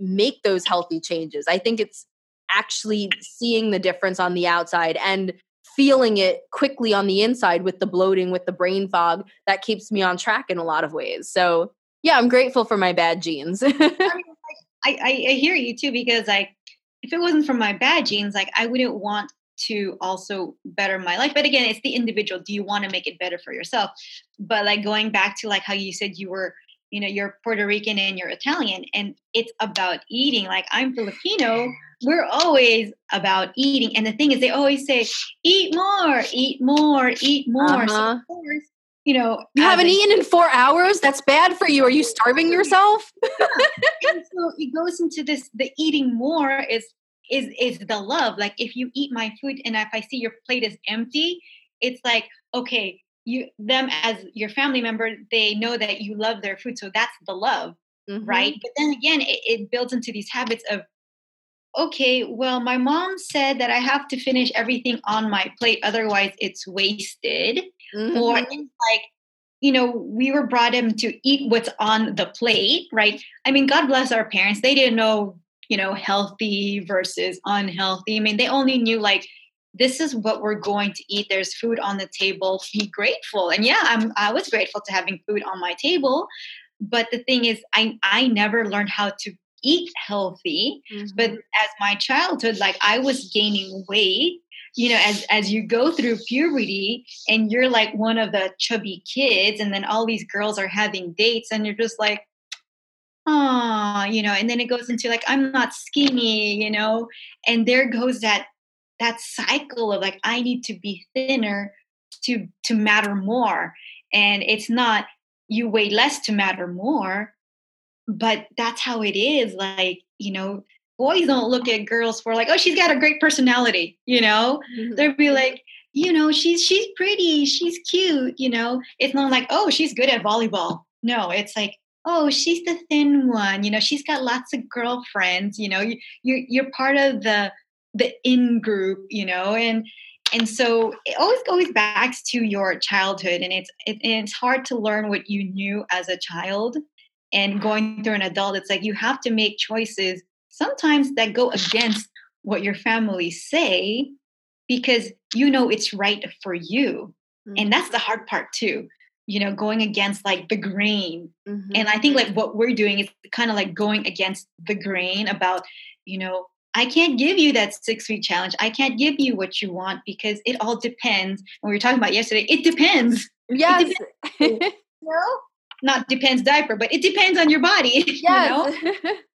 make those healthy changes. I think it's actually seeing the difference on the outside and feeling it quickly on the inside with the bloating, with the brain fog that keeps me on track in a lot of ways. So, yeah, I'm grateful for my bad genes. I, I, I hear you too because like if it wasn't for my bad genes, like I wouldn't want to also better my life. But again, it's the individual. Do you want to make it better for yourself? But like going back to like how you said you were, you know, you're Puerto Rican and you're Italian, and it's about eating. Like I'm Filipino. We're always about eating. And the thing is, they always say, eat more, eat more, eat more. Uh-huh. So of course, you know you haven't a, eaten in four hours that's bad for you are you starving yourself and so it goes into this the eating more is is is the love like if you eat my food and if i see your plate is empty it's like okay you them as your family member they know that you love their food so that's the love mm-hmm. right but then again it, it builds into these habits of okay, well, my mom said that I have to finish everything on my plate, otherwise it's wasted. Mm-hmm. Or it's like, you know, we were brought in to eat what's on the plate, right? I mean, God bless our parents. They didn't know, you know, healthy versus unhealthy. I mean, they only knew like this is what we're going to eat. There's food on the table. Be grateful. And yeah, I'm I was grateful to having food on my table. But the thing is, I I never learned how to eat healthy. Mm-hmm. But as my childhood, like I was gaining weight you know as as you go through puberty and you're like one of the chubby kids and then all these girls are having dates and you're just like ah you know and then it goes into like i'm not skinny you know and there goes that that cycle of like i need to be thinner to to matter more and it's not you weigh less to matter more but that's how it is like you know boys don't look at girls for like, oh, she's got a great personality, you know? Mm-hmm. They'll be like, you know, she's she's pretty, she's cute, you know. It's not like, oh, she's good at volleyball. No, it's like, oh, she's the thin one, you know, she's got lots of girlfriends, you know, you you're you're part of the the in group, you know, and and so it always goes back to your childhood and it's it, and it's hard to learn what you knew as a child and going through an adult it's like you have to make choices sometimes that go against what your family say because you know it's right for you. Mm-hmm. and that's the hard part too you know going against like the grain. Mm-hmm. and i think like what we're doing is kind of like going against the grain about you know i can't give you that six week challenge. I can't give you what you want because it all depends. When we were talking about yesterday it depends. Yes. it depends, you know? Not depends diaper but it depends on your body yes. you know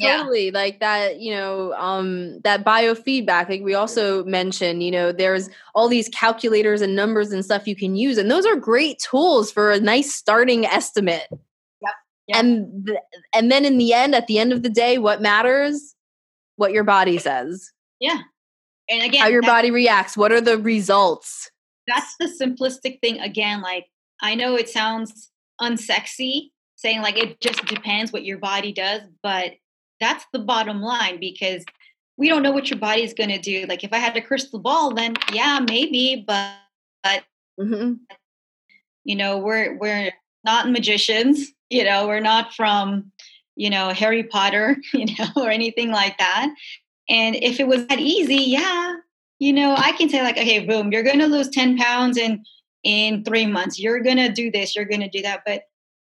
totally yeah. like that you know um that biofeedback like we also mentioned you know there's all these calculators and numbers and stuff you can use and those are great tools for a nice starting estimate yep, yep. and th- and then in the end at the end of the day what matters what your body says yeah and again how your body reacts what are the results that's the simplistic thing again like i know it sounds unsexy saying like it just depends what your body does but that's the bottom line because we don't know what your body is going to do. Like if I had a crystal ball, then yeah, maybe, but, but mm-hmm. you know, we're we're not magicians. You know, we're not from you know Harry Potter, you know, or anything like that. And if it was that easy, yeah, you know, I can say like, okay, boom, you're going to lose ten pounds in in three months. You're to do this. You're to do that, but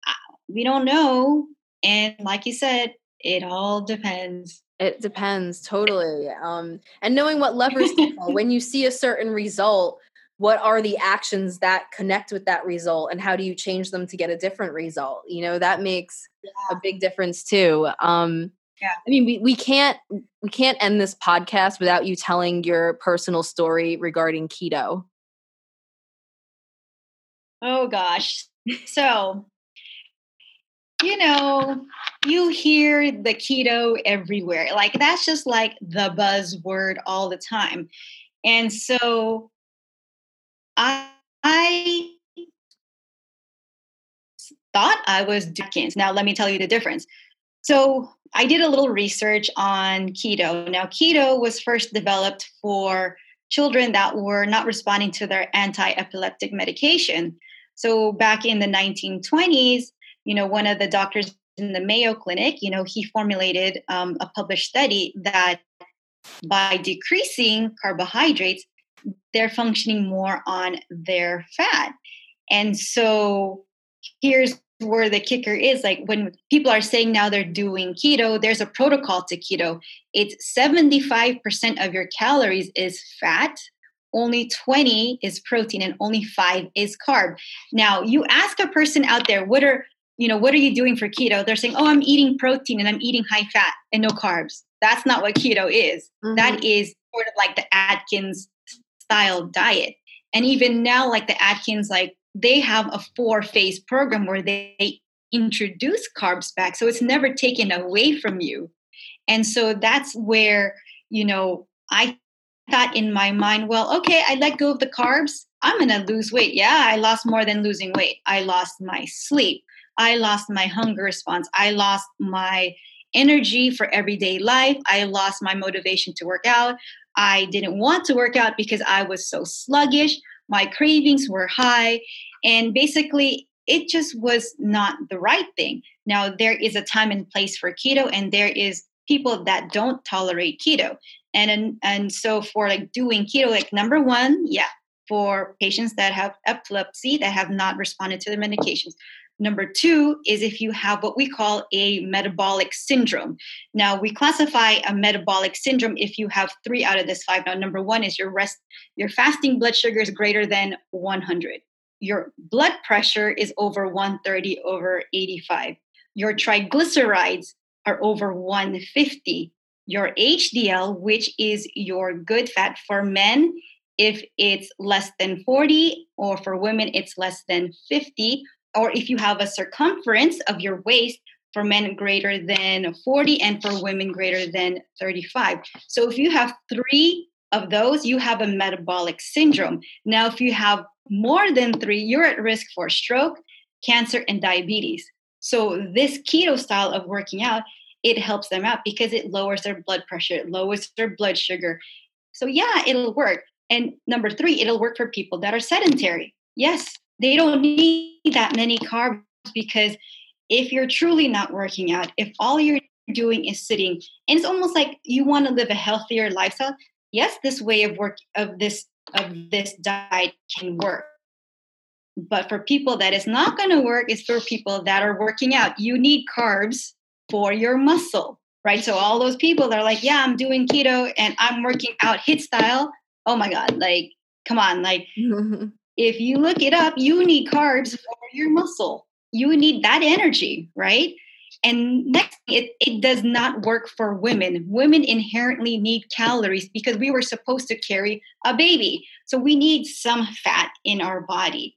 uh, we don't know. And like you said, it all depends. It depends totally. Um, and knowing what levers to pull when you see a certain result, what are the actions that connect with that result and how do you change them to get a different result? You know, that makes yeah. a big difference too. Um, yeah. I mean, we, we can't we can't end this podcast without you telling your personal story regarding keto. Oh gosh. So you know, you hear the keto everywhere. Like that's just like the buzzword all the time. And so I, I thought I was Atkins. Now let me tell you the difference. So I did a little research on keto. Now keto was first developed for children that were not responding to their anti-epileptic medication. So back in the 1920s, you know, one of the doctors in the Mayo Clinic, you know, he formulated um, a published study that by decreasing carbohydrates, they're functioning more on their fat. And so here's where the kicker is like when people are saying now they're doing keto, there's a protocol to keto. It's 75% of your calories is fat, only 20 is protein, and only 5 is carb. Now, you ask a person out there, what are you know, what are you doing for keto? They're saying, oh, I'm eating protein and I'm eating high fat and no carbs. That's not what keto is. Mm-hmm. That is sort of like the Atkins style diet. And even now, like the Atkins, like they have a four phase program where they introduce carbs back. So it's never taken away from you. And so that's where, you know, I thought in my mind, well, okay, I let go of the carbs. I'm going to lose weight. Yeah, I lost more than losing weight. I lost my sleep. I lost my hunger response. I lost my energy for everyday life. I lost my motivation to work out. I didn't want to work out because I was so sluggish. My cravings were high. And basically, it just was not the right thing. Now, there is a time and place for keto, and there is people that don't tolerate keto. And, and, and so for like doing keto, like number one, yeah, for patients that have epilepsy that have not responded to the medications. Number two is if you have what we call a metabolic syndrome. Now, we classify a metabolic syndrome if you have three out of this five. Now, number one is your rest, your fasting blood sugar is greater than 100. Your blood pressure is over 130 over 85. Your triglycerides are over 150. Your HDL, which is your good fat for men, if it's less than 40, or for women, it's less than 50, or if you have a circumference of your waist for men greater than 40 and for women greater than 35. So if you have three of those, you have a metabolic syndrome. Now, if you have more than three, you're at risk for stroke, cancer, and diabetes. So this keto style of working out, it helps them out because it lowers their blood pressure, it lowers their blood sugar. So yeah, it'll work. And number three, it'll work for people that are sedentary. Yes, they don't need that many carbs because if you're truly not working out, if all you're doing is sitting, and it's almost like you want to live a healthier lifestyle, yes, this way of work of this of this diet can work. But for people that is not going to work is for people that are working out. You need carbs for your muscle, right? So all those people that are like, yeah, I'm doing keto and I'm working out HIIT style. Oh my God, like, come on, like if you look it up, you need carbs for your muscle. You need that energy, right? And next, it, it does not work for women. Women inherently need calories because we were supposed to carry a baby. So we need some fat in our body.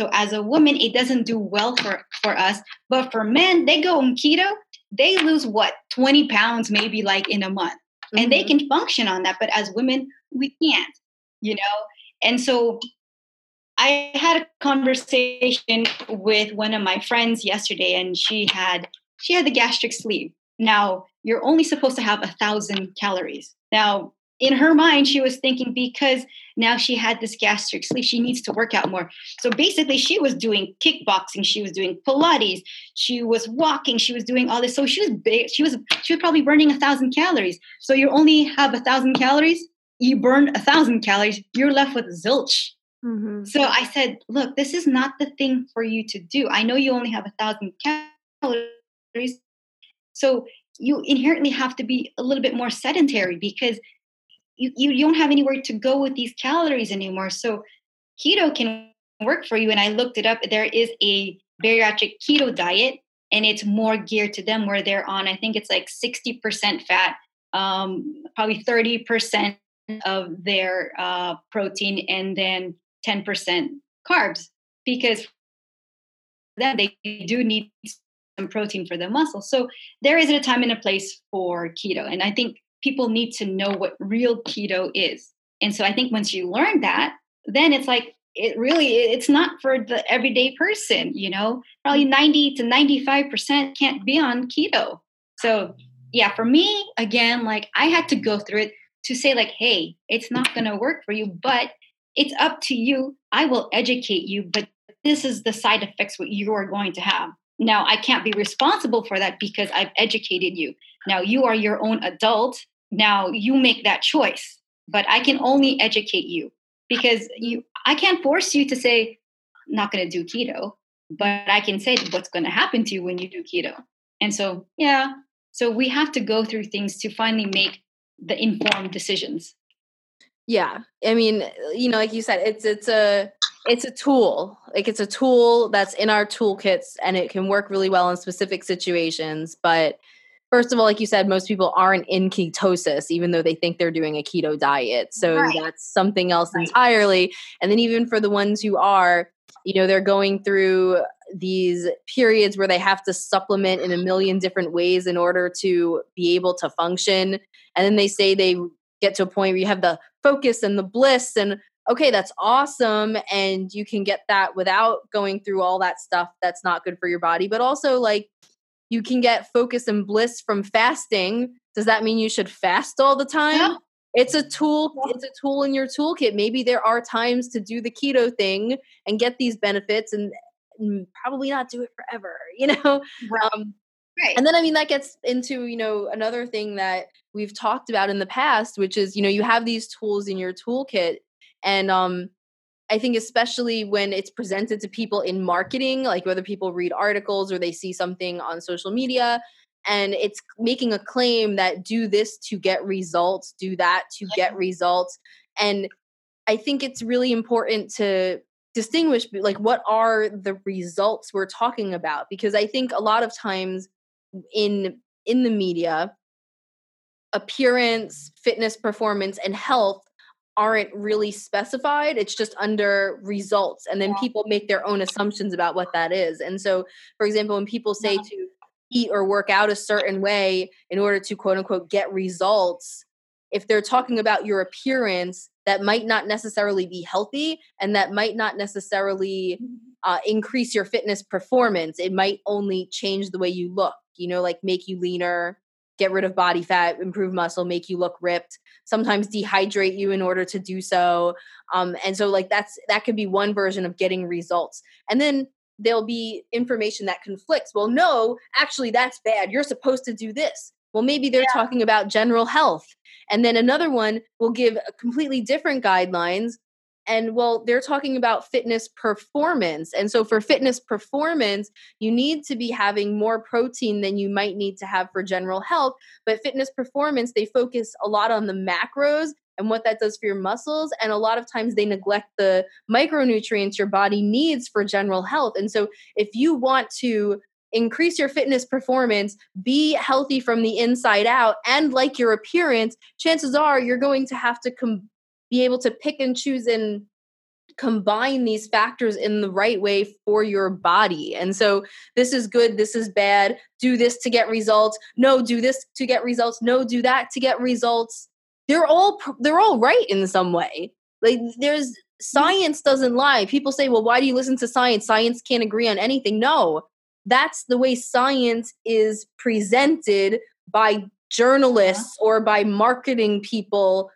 So as a woman, it doesn't do well for, for us. But for men, they go on keto, they lose what, 20 pounds maybe like in a month. Mm-hmm. And they mm-hmm. can function on that. But as women, we can't, you know? And so I had a conversation with one of my friends yesterday, and she had she had the gastric sleeve. Now you're only supposed to have a thousand calories. Now in her mind, she was thinking because now she had this gastric sleeve, she needs to work out more. So basically, she was doing kickboxing, she was doing Pilates, she was walking, she was doing all this. So she was big, she was she was probably burning a thousand calories. So you only have a thousand calories, you burn a thousand calories, you're left with zilch. Mm-hmm. So I said, look, this is not the thing for you to do. I know you only have a thousand calories. So you inherently have to be a little bit more sedentary because you, you don't have anywhere to go with these calories anymore. So keto can work for you. And I looked it up. There is a bariatric keto diet and it's more geared to them where they're on, I think it's like 60% fat, um, probably 30% of their uh, protein, and then 10% carbs because then they do need some protein for the muscle. So there is a time and a place for keto. And I think people need to know what real keto is. And so I think once you learn that, then it's like it really it's not for the everyday person, you know. Probably mm-hmm. 90 to 95% can't be on keto. So yeah, for me, again, like I had to go through it to say like, hey, it's not gonna work for you, but it's up to you. I will educate you, but this is the side effects what you are going to have. Now, I can't be responsible for that because I've educated you. Now, you are your own adult. Now, you make that choice, but I can only educate you because you I can't force you to say I'm not going to do keto, but I can say what's going to happen to you when you do keto. And so, yeah, so we have to go through things to finally make the informed decisions yeah i mean you know like you said it's it's a it's a tool like it's a tool that's in our toolkits and it can work really well in specific situations but first of all like you said most people aren't in ketosis even though they think they're doing a keto diet so right. that's something else right. entirely and then even for the ones who are you know they're going through these periods where they have to supplement in a million different ways in order to be able to function and then they say they get to a point where you have the focus and the bliss and okay that's awesome and you can get that without going through all that stuff that's not good for your body but also like you can get focus and bliss from fasting. Does that mean you should fast all the time? No. It's a tool. It's a tool in your toolkit. Maybe there are times to do the keto thing and get these benefits, and, and probably not do it forever. You know, right. Um, right. And then I mean that gets into you know another thing that we've talked about in the past, which is you know you have these tools in your toolkit, and um, I think especially when it's presented to people in marketing, like whether people read articles or they see something on social media, and it's making a claim that do this to get results, do that to get results. And I think it's really important to distinguish like what are the results we're talking about because I think a lot of times in in the media appearance, fitness, performance and health aren't really specified. It's just under results. And then people make their own assumptions about what that is. And so, for example, when people say to eat or work out a certain way in order to quote unquote get results, if they're talking about your appearance, that might not necessarily be healthy and that might not necessarily mm-hmm. uh, increase your fitness performance. It might only change the way you look, you know, like make you leaner, get rid of body fat, improve muscle, make you look ripped, sometimes dehydrate you in order to do so. Um, and so like that's that could be one version of getting results. And then there'll be information that conflicts. Well, no, actually that's bad. You're supposed to do this. Well, maybe they're yeah. talking about general health. And then another one will give completely different guidelines and well they're talking about fitness performance and so for fitness performance you need to be having more protein than you might need to have for general health but fitness performance they focus a lot on the macros and what that does for your muscles and a lot of times they neglect the micronutrients your body needs for general health and so if you want to increase your fitness performance, be healthy from the inside out, and like your appearance, chances are you're going to have to com- be able to pick and choose and combine these factors in the right way for your body. And so this is good, this is bad, do this to get results. No, do this to get results. No, do that to get results. They're all they're all right in some way. Like there's science doesn't lie. People say, "Well, why do you listen to science? Science can't agree on anything." No. That's the way science is presented by journalists or by marketing people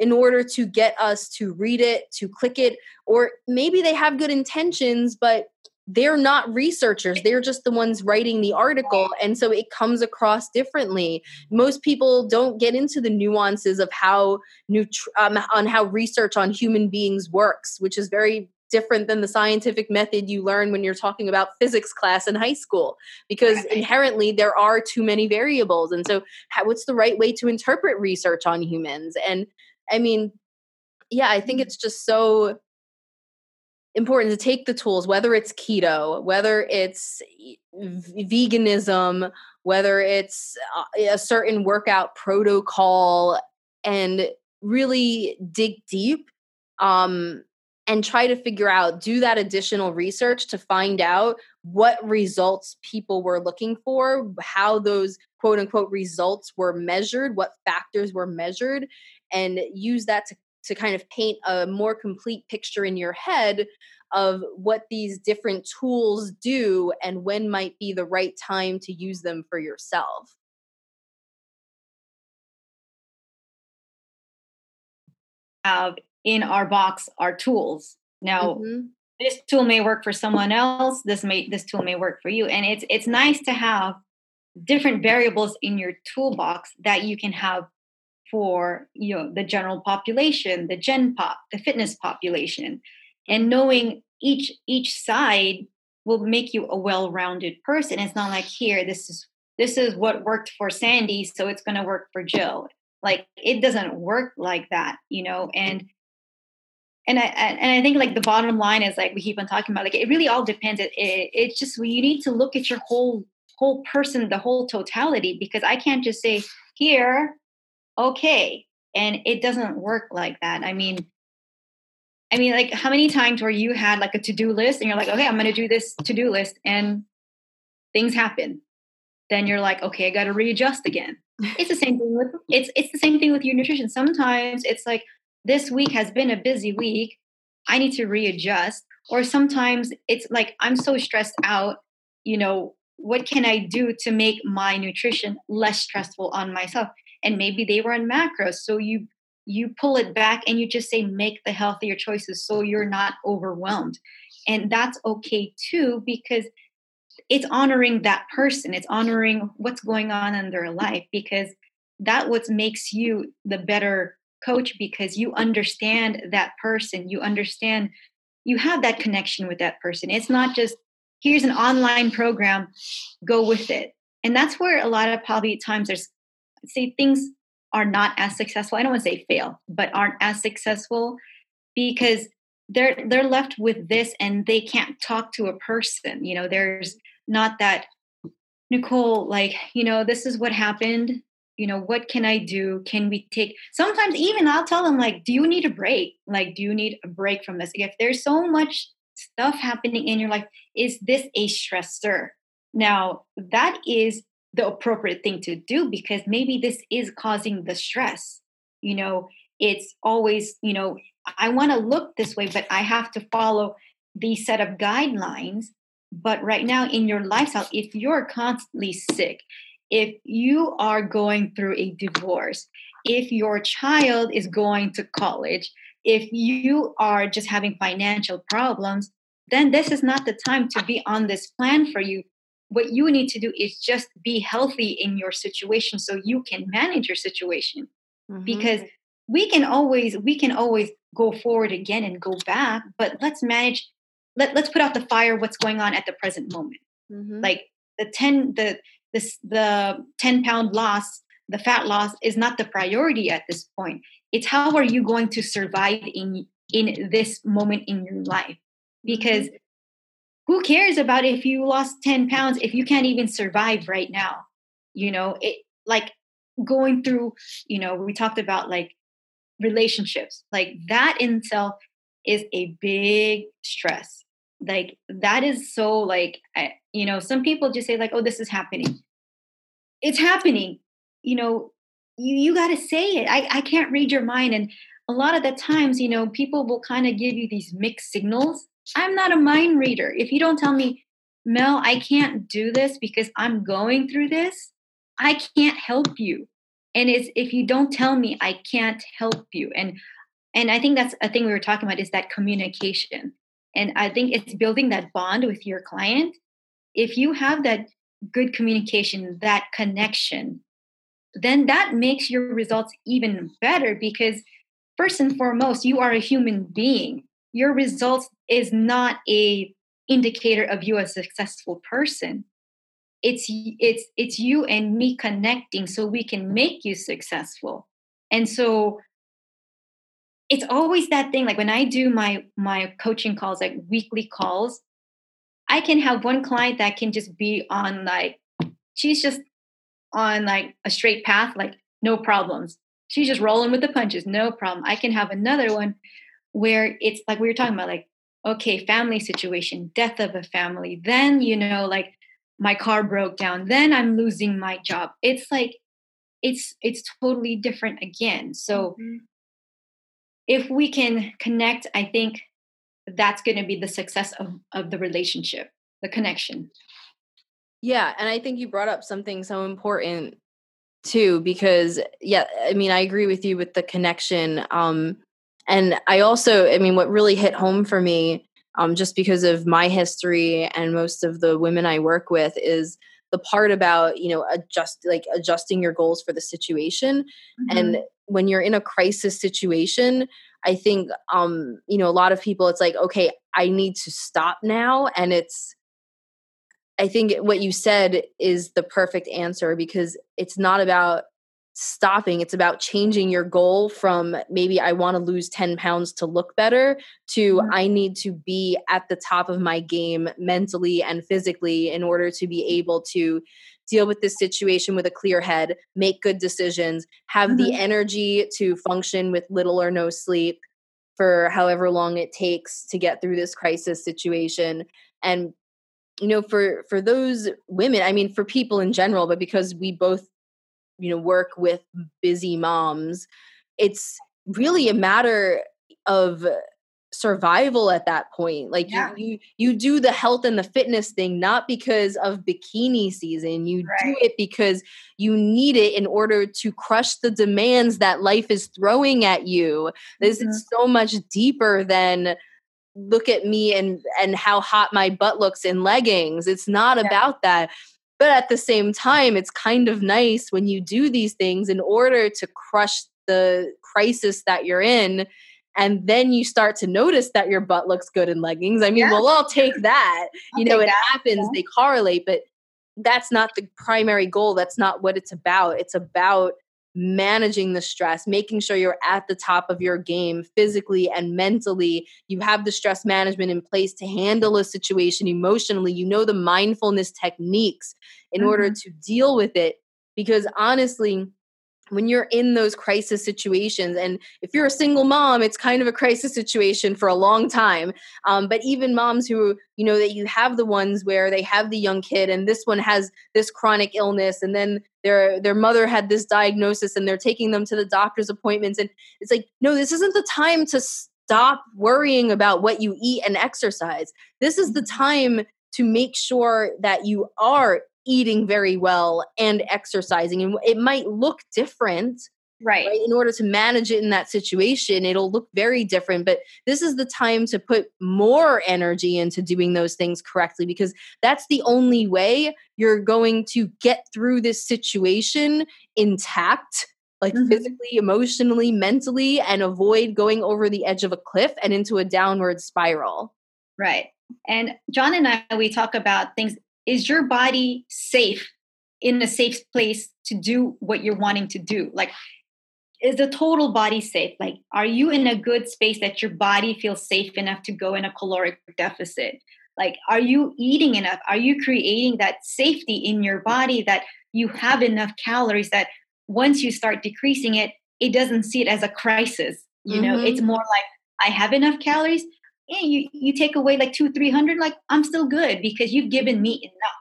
in order to get us to read it, to click it, or maybe they have good intentions, but they're not researchers. They're just the ones writing the article and so it comes across differently. Most people don't get into the nuances of how nutri- um, on how research on human beings works which is very different than the scientific method you learn when you're talking about physics class in high school because inherently there are too many variables and so how, what's the right way to interpret research on humans? And I mean, yeah, I think it's just so important to take the tools, whether it's keto, whether it's veganism, whether it's uh, a certain workout protocol, and really dig deep um, and try to figure out, do that additional research to find out what results people were looking for, how those quote unquote results were measured, what factors were measured, and use that to, to kind of paint a more complete picture in your head of what these different tools do and when might be the right time to use them for yourself. Have in our box our tools. Now, mm-hmm. this tool may work for someone else. This may this tool may work for you, and it's it's nice to have different variables in your toolbox that you can have for you know the general population the gen pop the fitness population. And knowing each each side will make you a well-rounded person. It's not like here this is this is what worked for sandy so it's going to work for jill. Like it doesn't work like that you know? And and I and I think like the bottom line is like we keep on talking about like it really all depends. It, it it's just you need to look at your whole whole person, the whole totality, because I can't just say here okay and it doesn't work like that i mean i mean like how many times where you had like a to-do list and you're like okay i'm to do this to-do list and things happen. Then you're like okay i got to readjust again. It's the same thing with it's it's the same thing with your nutrition. Sometimes it's like this week has been a busy week. I need to readjust. Or sometimes it's like i'm so stressed out you know what can I do to make my nutrition less stressful on myself? And maybe they were macros. So you you pull it back and you just say make the healthier choices so you're not overwhelmed. And that's okay too because it's honoring that person. It's honoring what's going on in their life because that what makes you the better coach because you understand that person. You understand you have that connection with that person. It's not just here's an online program, go with it. And that's where a lot of probably times there's say things are not as successful. I don't want to say fail, but aren't as successful because they're they're left with this and they can't talk to a person. You know, there's not that Nicole, like, you know, this is what happened. You know, what can I do? Can we take sometimes even I'll tell them, like, do you need a break? Like, do you need a break from this? If there's so much stuff happening in your life, is this a stressor? Now, that is the appropriate thing to do because maybe this is causing the stress. You know, it's always, you know, I want to look this way, but I have to follow these set of guidelines. But right now in your lifestyle, if you're constantly sick, if you are going through a divorce, if your child is going to college, if you are just having financial problems, then this is not the time to be on this plan for you. What you need to do is just be healthy in your situation so you can manage your situation. Mm-hmm. Because we can always we can always go forward again and go back, but let's manage let, let's put out the fire what's going on at the present moment. Mm-hmm. Like the 10 the this the 10 pound loss the fat loss is not the priority at this point it's how are you going to survive in in this moment in your life because mm-hmm. Who cares about if you lost 10 pounds if you can't even survive right now? You know it like going through you know we talked about like relationships like that in itself is a big stress. Like that is so like I, you know some people just say like oh this is happening. It's happening you know you you got to say it. I, I can't read your mind and a lot of the times you know people will kind of give you these mixed signals I'm not a mind reader. If you don't tell me, Mel, I can't do this because I'm going through this, I can't help you. And it's if you don't tell me, I can't help you. And and I think that's a thing we were talking about is that communication. And I think it's building that bond with your client. If you have that good communication, that connection, then that makes your results even better because first and foremost, you are a human being your results is not a indicator of you as a successful person. It's it's it's you and me connecting so we can make you successful. And so it's always that thing like when i do my my coaching calls like weekly calls i can have one client that can just be on like she's just on like a straight path like no problems. She's just rolling with the punches no problem. I can have another one where it's like we were talking about like okay family situation death of a family then you know like my car broke down then i'm losing my job. It's like it's it's totally different again. So mm-hmm. if we can connect i think that's going to be the success of, of the relationship the connection. Yeah and i think you brought up something so important too because yeah i mean i agree with you with the connection um and I also, I mean, what really hit home for me, um, just because of my history and most of the women I work with, is the part about you know adjust like adjusting your goals for the situation mm-hmm. and when you're in a crisis situation i think um you know a lot of people it's like okay i need to stop now and it's i think what you said is the perfect answer because it's not about stopping. It's about changing your goal from maybe I want to lose 10 pounds to look better to mm-hmm. I need to be at the top of my game mentally and physically in order to be able to deal with this situation with a clear head, make good decisions, have mm-hmm. the energy to function with little or no sleep for however long it takes to get through this crisis situation and you know for for those women i mean for people in general but because we both you know work with busy moms it's really a matter of survival at that point like yeah. you, you you do the health and the fitness thing not because of bikini season you right. do it because you need it in order to crush the demands that life is throwing at you this mm-hmm. is so much deeper than look at me and and how hot my butt looks in leggings it's not yeah. about that but at the same time it's kind of nice when you do these things in order to crush the crisis that you're in and then you start to notice that your butt looks good in leggings. I mean, yeah. well, I'll take that. I'll you know, it that. happens, yeah. they correlate, but that's not the primary goal. That's not what it's about. It's about managing the stress, making sure you're at the top of your game physically and mentally. You have the stress management in place to handle a situation emotionally. You know the mindfulness techniques in mm-hmm. order to deal with it. Because honestly, when you're in those crisis situations and if you're a single mom it's kind of a crisis situation for a long time um, but even moms who you know that you have the ones where they have the young kid and this one has this chronic illness and then their their mother had this diagnosis and they're taking them to the doctor's appointments and it's like no this isn't the time to stop worrying about what you eat and exercise this is the mm-hmm. time to make sure that you are eating very well and exercising and it might look different right. right. in order to manage it in that situation it'll look very different but this is the time to put more energy into doing those things correctly because that's the only way you're going to get through this situation intact like mm-hmm. physically emotionally mentally and avoid going over the edge of a cliff and into a downward spiral right and john and i we talk about things is your body safe in a safe place to do what you're wanting to do? Like is the total body safe? Like are you in a good space that your body feels safe enough to go in a caloric deficit? Like are you eating enough? Are you creating that safety in your body that you have enough calories that once you start decreasing it it doesn't see it as a crisis you mm-hmm. know it's more like i have enough calories yeah, you, you take away like two, 300, like I'm still good because you've given me enough.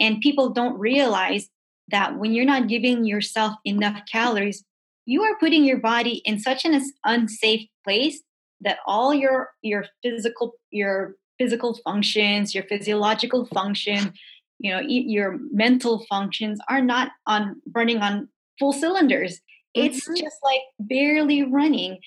And people don't realize that when you're not giving yourself enough calories, you are putting your body in such an unsafe place that all your your physical your physical functions, your physiological function, you know, your mental functions are not on running on full cylinders. It's mm-hmm. just like barely running.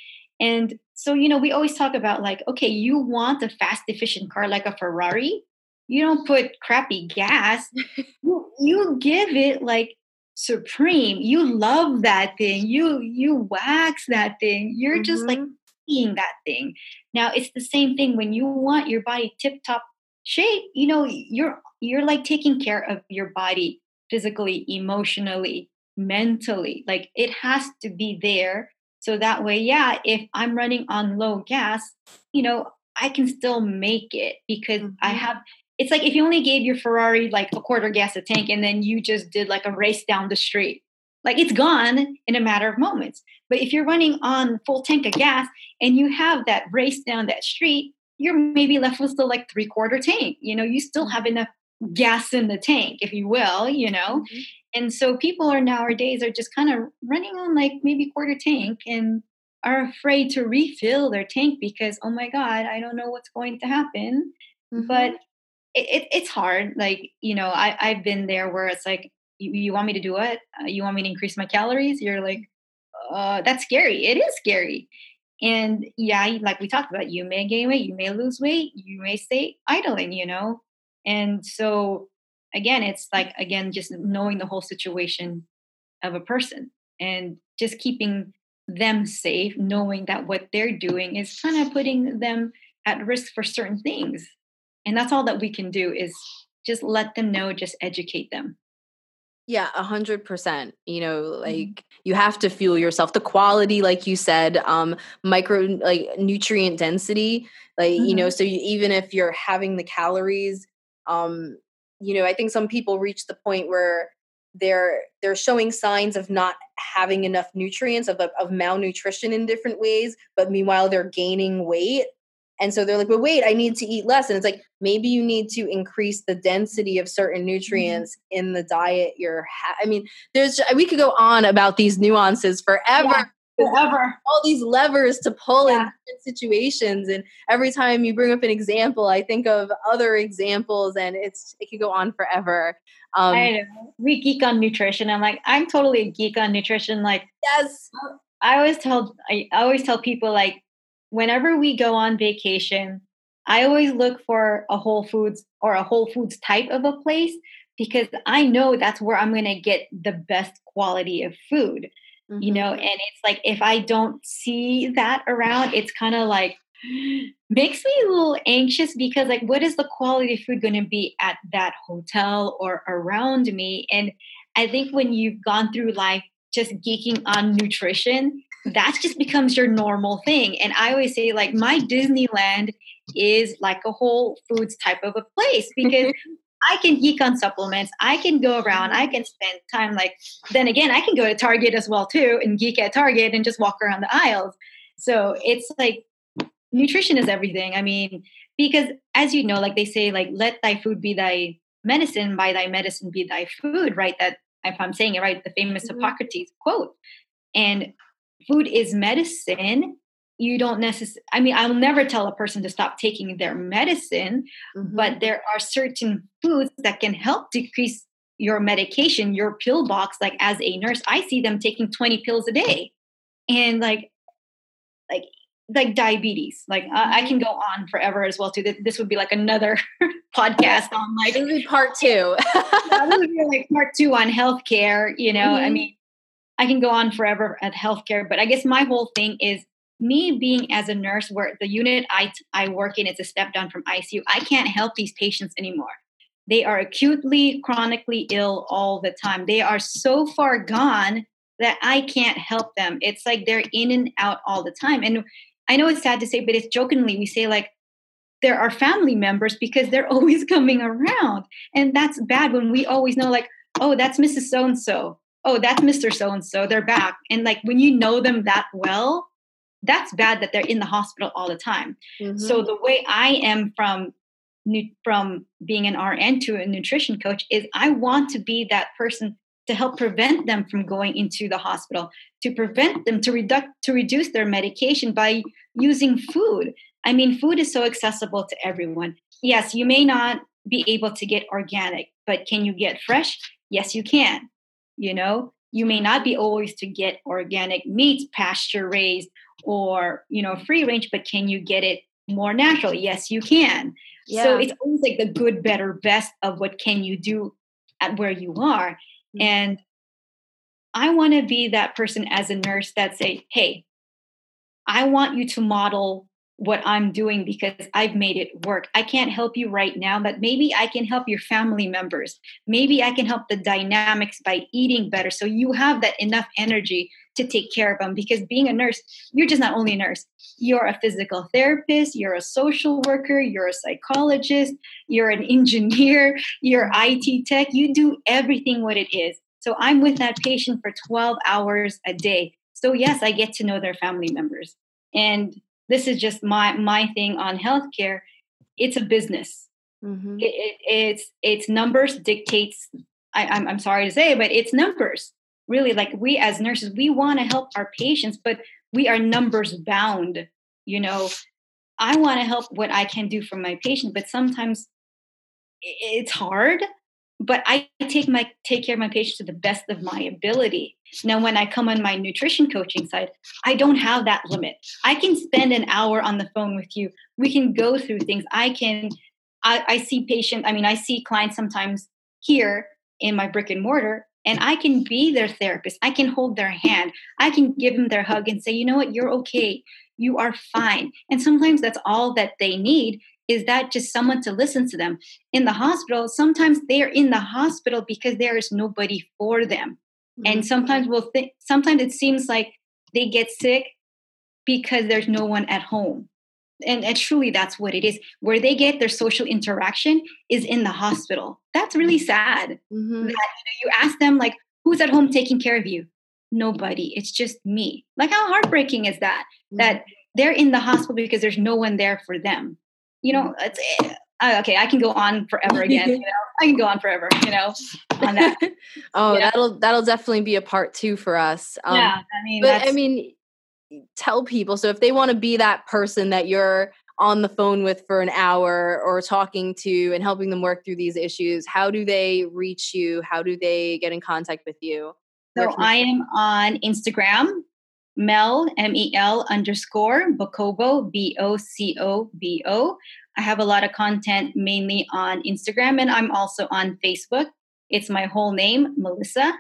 And so, you know, we always talk about like, okay, you want a fast, efficient car like a Ferrari. You don't put crappy gas. you, you give it like supreme. You love that thing. You you wax that thing. You're mm-hmm. just like seeing mm-hmm. that thing. Now it's the same thing when you want your body tip top shape. You know, you're you're like taking care of your body physically, emotionally, mentally. Like it has to be there so that way, yeah, if I'm running on low gas, you know, I can still make it because mm-hmm. I have it's like if you only gave your Ferrari like a quarter gas a tank and then you just did like a race down the street. Like it's gone in a matter of moments. But if you're running on full tank of gas and you have that race down that street, you're maybe left with still like three quarter tank. You know, you still have enough gas in the tank, if you will, you know. Mm-hmm. And so people are nowadays are just kind of running on like maybe quarter tank and are afraid to refill their tank because oh my god i don't know what's going to happen. Mm-hmm. but it, it, it's hard like you know I, i've been there where it's like you, you want me to do it uh, you want me to increase my calories? You're like uh, that's scary. It is scary. And yeah like we talked about you may gain weight you may lose weight you may stay idling you know and so again it's like again just knowing the whole situation of a person and just keeping them safe knowing that what they're doing is kind of putting them at risk for certain things and that's all that we can do is just let them know just educate them yeah, a hundred percent. You know, mm-hmm. like mm-hmm. you have to fuel yourself. The quality, like you said, um, micro like nutrient density, like mm-hmm. you know, mm-hmm. so you, even if you're having the calories, um, you know i think some people reach the point where they're they're showing signs of not having enough nutrients of, of malnutrition in different ways but meanwhile they're gaining weight and so they're like but wait i need to eat less and it's like maybe you need to increase the density of certain mm-hmm. nutrients mm-hmm. in the diet you're ha- i mean there's we could go on about these nuances forever yeah. Forever. all these levers to pull yeah. in different situations. And every time you bring up an example, I think of other examples, and it's it could go on forever. Um, I know. We geek on nutrition. I'm like, I'm totally a geek on nutrition. Like, yes. I always tell I always tell people like, whenever we go on vacation, I always look for a Whole Foods or a Whole Foods type of a place because I know that's where I'm going to get the best quality of food. Mm-hmm. You know, and it's like if I don't see that around, it's kind of like makes me a little anxious because like what is the quality of food going to be at that hotel or around me and i think when you've gone through life just geeking on nutrition that just becomes your normal thing and i always say like my disneyland is like a whole foods type of a place because I can geek on supplements. I can go around. I can spend time like then again, I can go to Target as well too and geek at Target and just walk around the aisles. So it's like nutrition is everything. I mean, because as you know, like they say, like let thy food be thy medicine, by thy medicine be thy food, right? That if I'm saying it right, the famous mm-hmm. Hippocrates quote. And food is medicine you don't necessarily i mean i'll never tell a person to stop taking their medicine mm-hmm. but there are certain foods that can help decrease your medication your pill box like as a nurse i see them taking 20 pills a day and like like like diabetes like uh, i can mm-hmm. go on forever as well too this would be like another podcast on like this would be part two that would be like part two on healthcare you know mm-hmm. i mean i can go on forever at healthcare but i guess my whole thing is me being as a nurse where the unit I, I work in is a step down from icu i can't help these patients anymore. They are acutely chronically ill all the time. They are so far gone that i can't help them. It's like they're in and out all the time. And i know it's sad to say but it's jokingly we say like there are family members because they're always coming around. And that's bad when we always know like oh that's mrs so and so oh that's mr so and so they're back. And like when you know them that well that's bad that they're in the hospital all the time. Mm-hmm. So the way I am from from being an RN to a nutrition coach is I want to be that person to help prevent them from going into the hospital, to prevent them to reduce to reduce their medication by using food. I mean, food is so accessible to everyone. Yes, you may not be able to get organic, but can you get fresh? Yes, you can. You know, you may not be always to get organic meats, pasture raised, or you know free range but can you get it more natural yes you can yeah. so it's always like the good better best of what can you do at where you are mm-hmm. and i want to be that person as a nurse that say hey i want you to model what I'm doing because I've made it work. I can't help you right now, but maybe I can help your family members. Maybe I can help the dynamics by eating better. So you have that enough energy to take care of them because being a nurse, you're just not only a nurse, you're a physical therapist, you're a social worker, you're a psychologist, you're an engineer, you're IT tech, you do everything what it is. So I'm with that patient for 12 hours a day. So yes, I get to know their family members. And this is just my my thing on healthcare it's a business mm-hmm. it, it, it's it's numbers dictates I, I'm, I'm sorry to say but it's numbers really like we as nurses we want to help our patients but we are numbers bound you know i want to help what i can do for my patient but sometimes it's hard but I take my take care of my patients to the best of my ability. Now, when I come on my nutrition coaching side, I don't have that limit. I can spend an hour on the phone with you. We can go through things. I can. I, I see patients. I mean, I see clients sometimes here in my brick and mortar, and I can be their therapist. I can hold their hand. I can give them their hug and say, you know what, you're okay. You are fine. And sometimes that's all that they need is that just someone to listen to them in the hospital sometimes they're in the hospital because there is nobody for them mm-hmm. and sometimes we'll think sometimes it seems like they get sick because there's no one at home and, and truly that's what it is where they get their social interaction is in the hospital that's really mm-hmm. sad mm-hmm. that you, know, you ask them like who's at home taking care of you nobody it's just me like how heartbreaking is that mm-hmm. that they're in the hospital because there's no one there for them you know, it's uh, okay. I can go on forever again. You know, I can go on forever. You know, on that. oh, that'll that'll definitely be a part two for us. Um, yeah, I mean, but I mean, tell people. So if they want to be that person that you're on the phone with for an hour or talking to and helping them work through these issues how do they reach you? How do they get in contact with you? So i am on instagram mel m-e-l underscore bocobo b-o-c-o-b-o i have a lot of content mainly on instagram and i'm also on facebook. It's my whole name melissa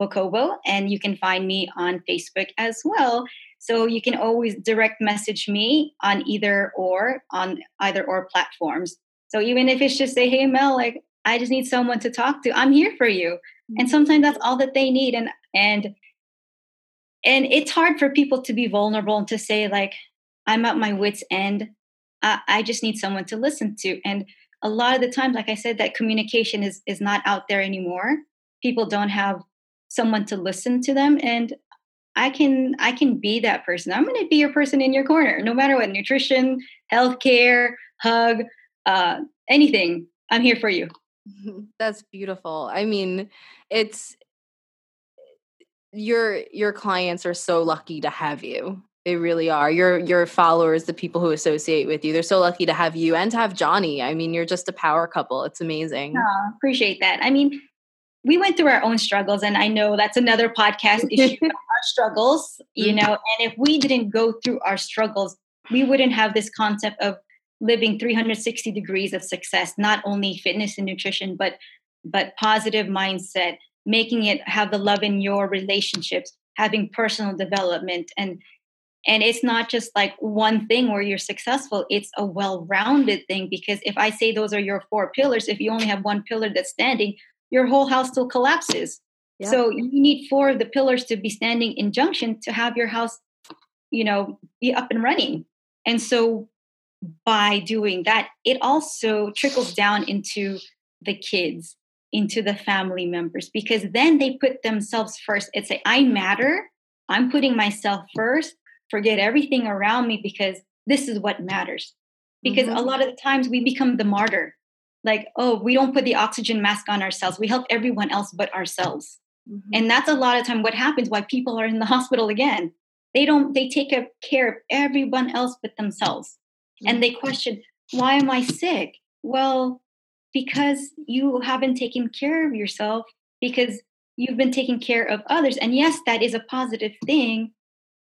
bocobo and you can find me on facebook as well so you can always direct message me on either or on either or platforms. So even if it's just say, hey Mel, like I just need someone to talk to, I'm here for you. And mm-hmm. sometimes that's all that they need. And and and it's hard for people to be vulnerable and to say like i'm at my wits end I, I, just need someone to listen to and a lot of the times like i said that communication is is not out there anymore people don't have someone to listen to them and I can I can be that person. I'm going to be your person in your corner, no matter what. Nutrition, healthcare, hug, uh, anything. I'm here for you. That's beautiful. I mean, it's your your clients are so lucky to have you. They really are. Your your followers, the people who associate with you, they're so lucky to have you and to have Johnny. I mean, you're just a power couple. It's amazing. Oh, appreciate that. I mean, we went through our own struggles and i know that's another podcast issue our struggles you mm-hmm. know and if we didn't go through our struggles we wouldn't have this concept of living 360 degrees of success not only fitness and nutrition but but positive mindset making it have the love in your relationships having personal development and and it's not just like one thing where you're successful it's a well-rounded thing because if i say those are your four pillars if you only have one pillar that's standing your whole house still collapses. So you need four of the pillars to be standing in junction to have your house, you know, be up and running. And so by doing that, it also trickles down into the kids, into the family members, because then they put themselves first. It's like, I matter. I'm putting myself first. Forget everything around me because this is what matters. Because mm-hmm. a lot of the times we become the martyr like oh we don't put the oxygen mask on ourselves. We help everyone else but ourselves. Mm-hmm. and that's a lot of time what happens why people are in the hospital again. They don't they take care of everyone else but themselves. Mm-hmm. and they question why am i sick? Well because you haven't taken care of yourself because you've been taking care of others. And yes that is a positive thing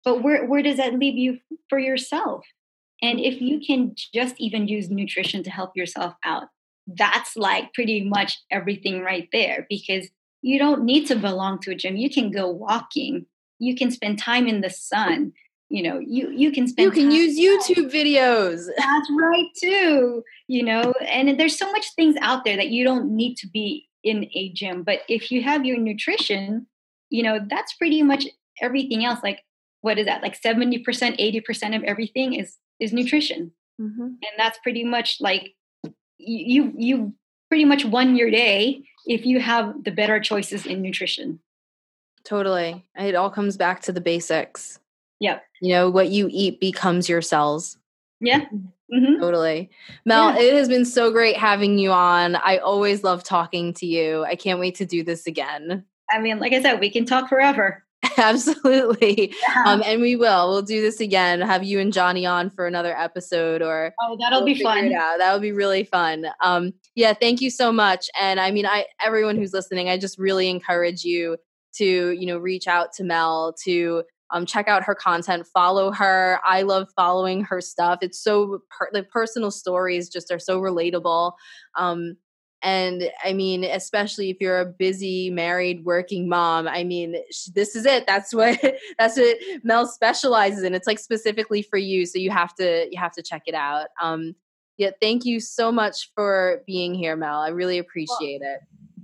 but where where does that leave you for yourself? And if you can just even use nutrition to help yourself out that's like pretty much everything right there because you don't need to belong to a gym. You can go walking. You can spend time in the sun. You know, you you can spend. You can use YouTube videos. That's right too. You know, and there's so much things out there that you don't need to be in a gym. But if you have your nutrition, you know, that's pretty much everything else. Like, what is that? Like seventy percent, eighty percent of everything is is nutrition, mm-hmm. and that's pretty much like you you pretty much won your day if you have the better choices in nutrition. Totally. It all comes back to the basics. Yep. You know, what you eat becomes your cells. Yeah. Mm-hmm. Totally. Mel, yeah. it has been so great having you on. I always love talking to you. I can't wait to do this again. I mean, like I said, we can talk forever. Absolutely. Yeah. Um, and we will. We'll do this again. Have you and Johnny on for another episode or Oh, that'll we'll be fun. Yeah, That would be really fun. Um, yeah, thank you so much. And I mean, I everyone who's listening, I just really encourage you to, you know, reach out to Mel to um, check out her content, follow her. I love following her stuff. It's so per- the personal stories just are so relatable. Um, and i mean especially if you're a busy married working mom i mean this is it. That's what that's what mel specializes in. It's like specifically for you so you have to you have to check it out. Um yeah thank you so much for being here mel. I really appreciate well, it.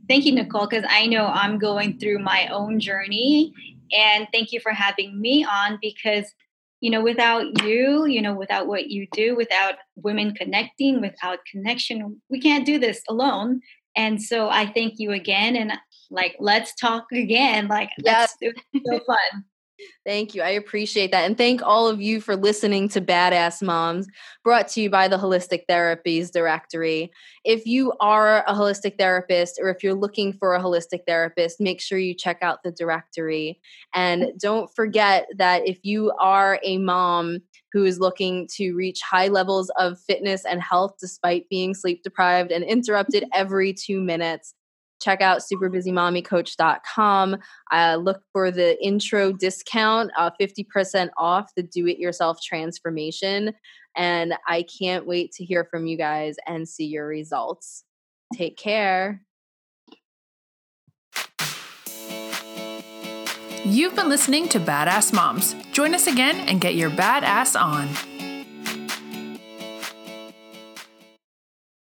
thank you nicole because i know i'm going through my own journey and thank you for having me on because you know, without you, you know, without what you do, without women connecting, without connection, we can't do this alone. And so I thank you again. And like, let's talk again. Like, yes, it's so fun. Thank you. I appreciate that. And thank all of you for listening to Badass Moms, brought to you by the Holistic Therapies Directory. If you are a holistic therapist or if you're looking for a holistic therapist, make sure you check out the directory. And don't forget that if you are a mom who is looking to reach high levels of fitness and health despite being sleep deprived and interrupted every two minutes, check out superbusymommycoach.com. Uh, look for the intro discount, uh, 50% off the do it yourself transformation. And I can't wait to hear from you guys and see your results. Take care. You've been listening to Badass Moms. Join us again and get your badass on.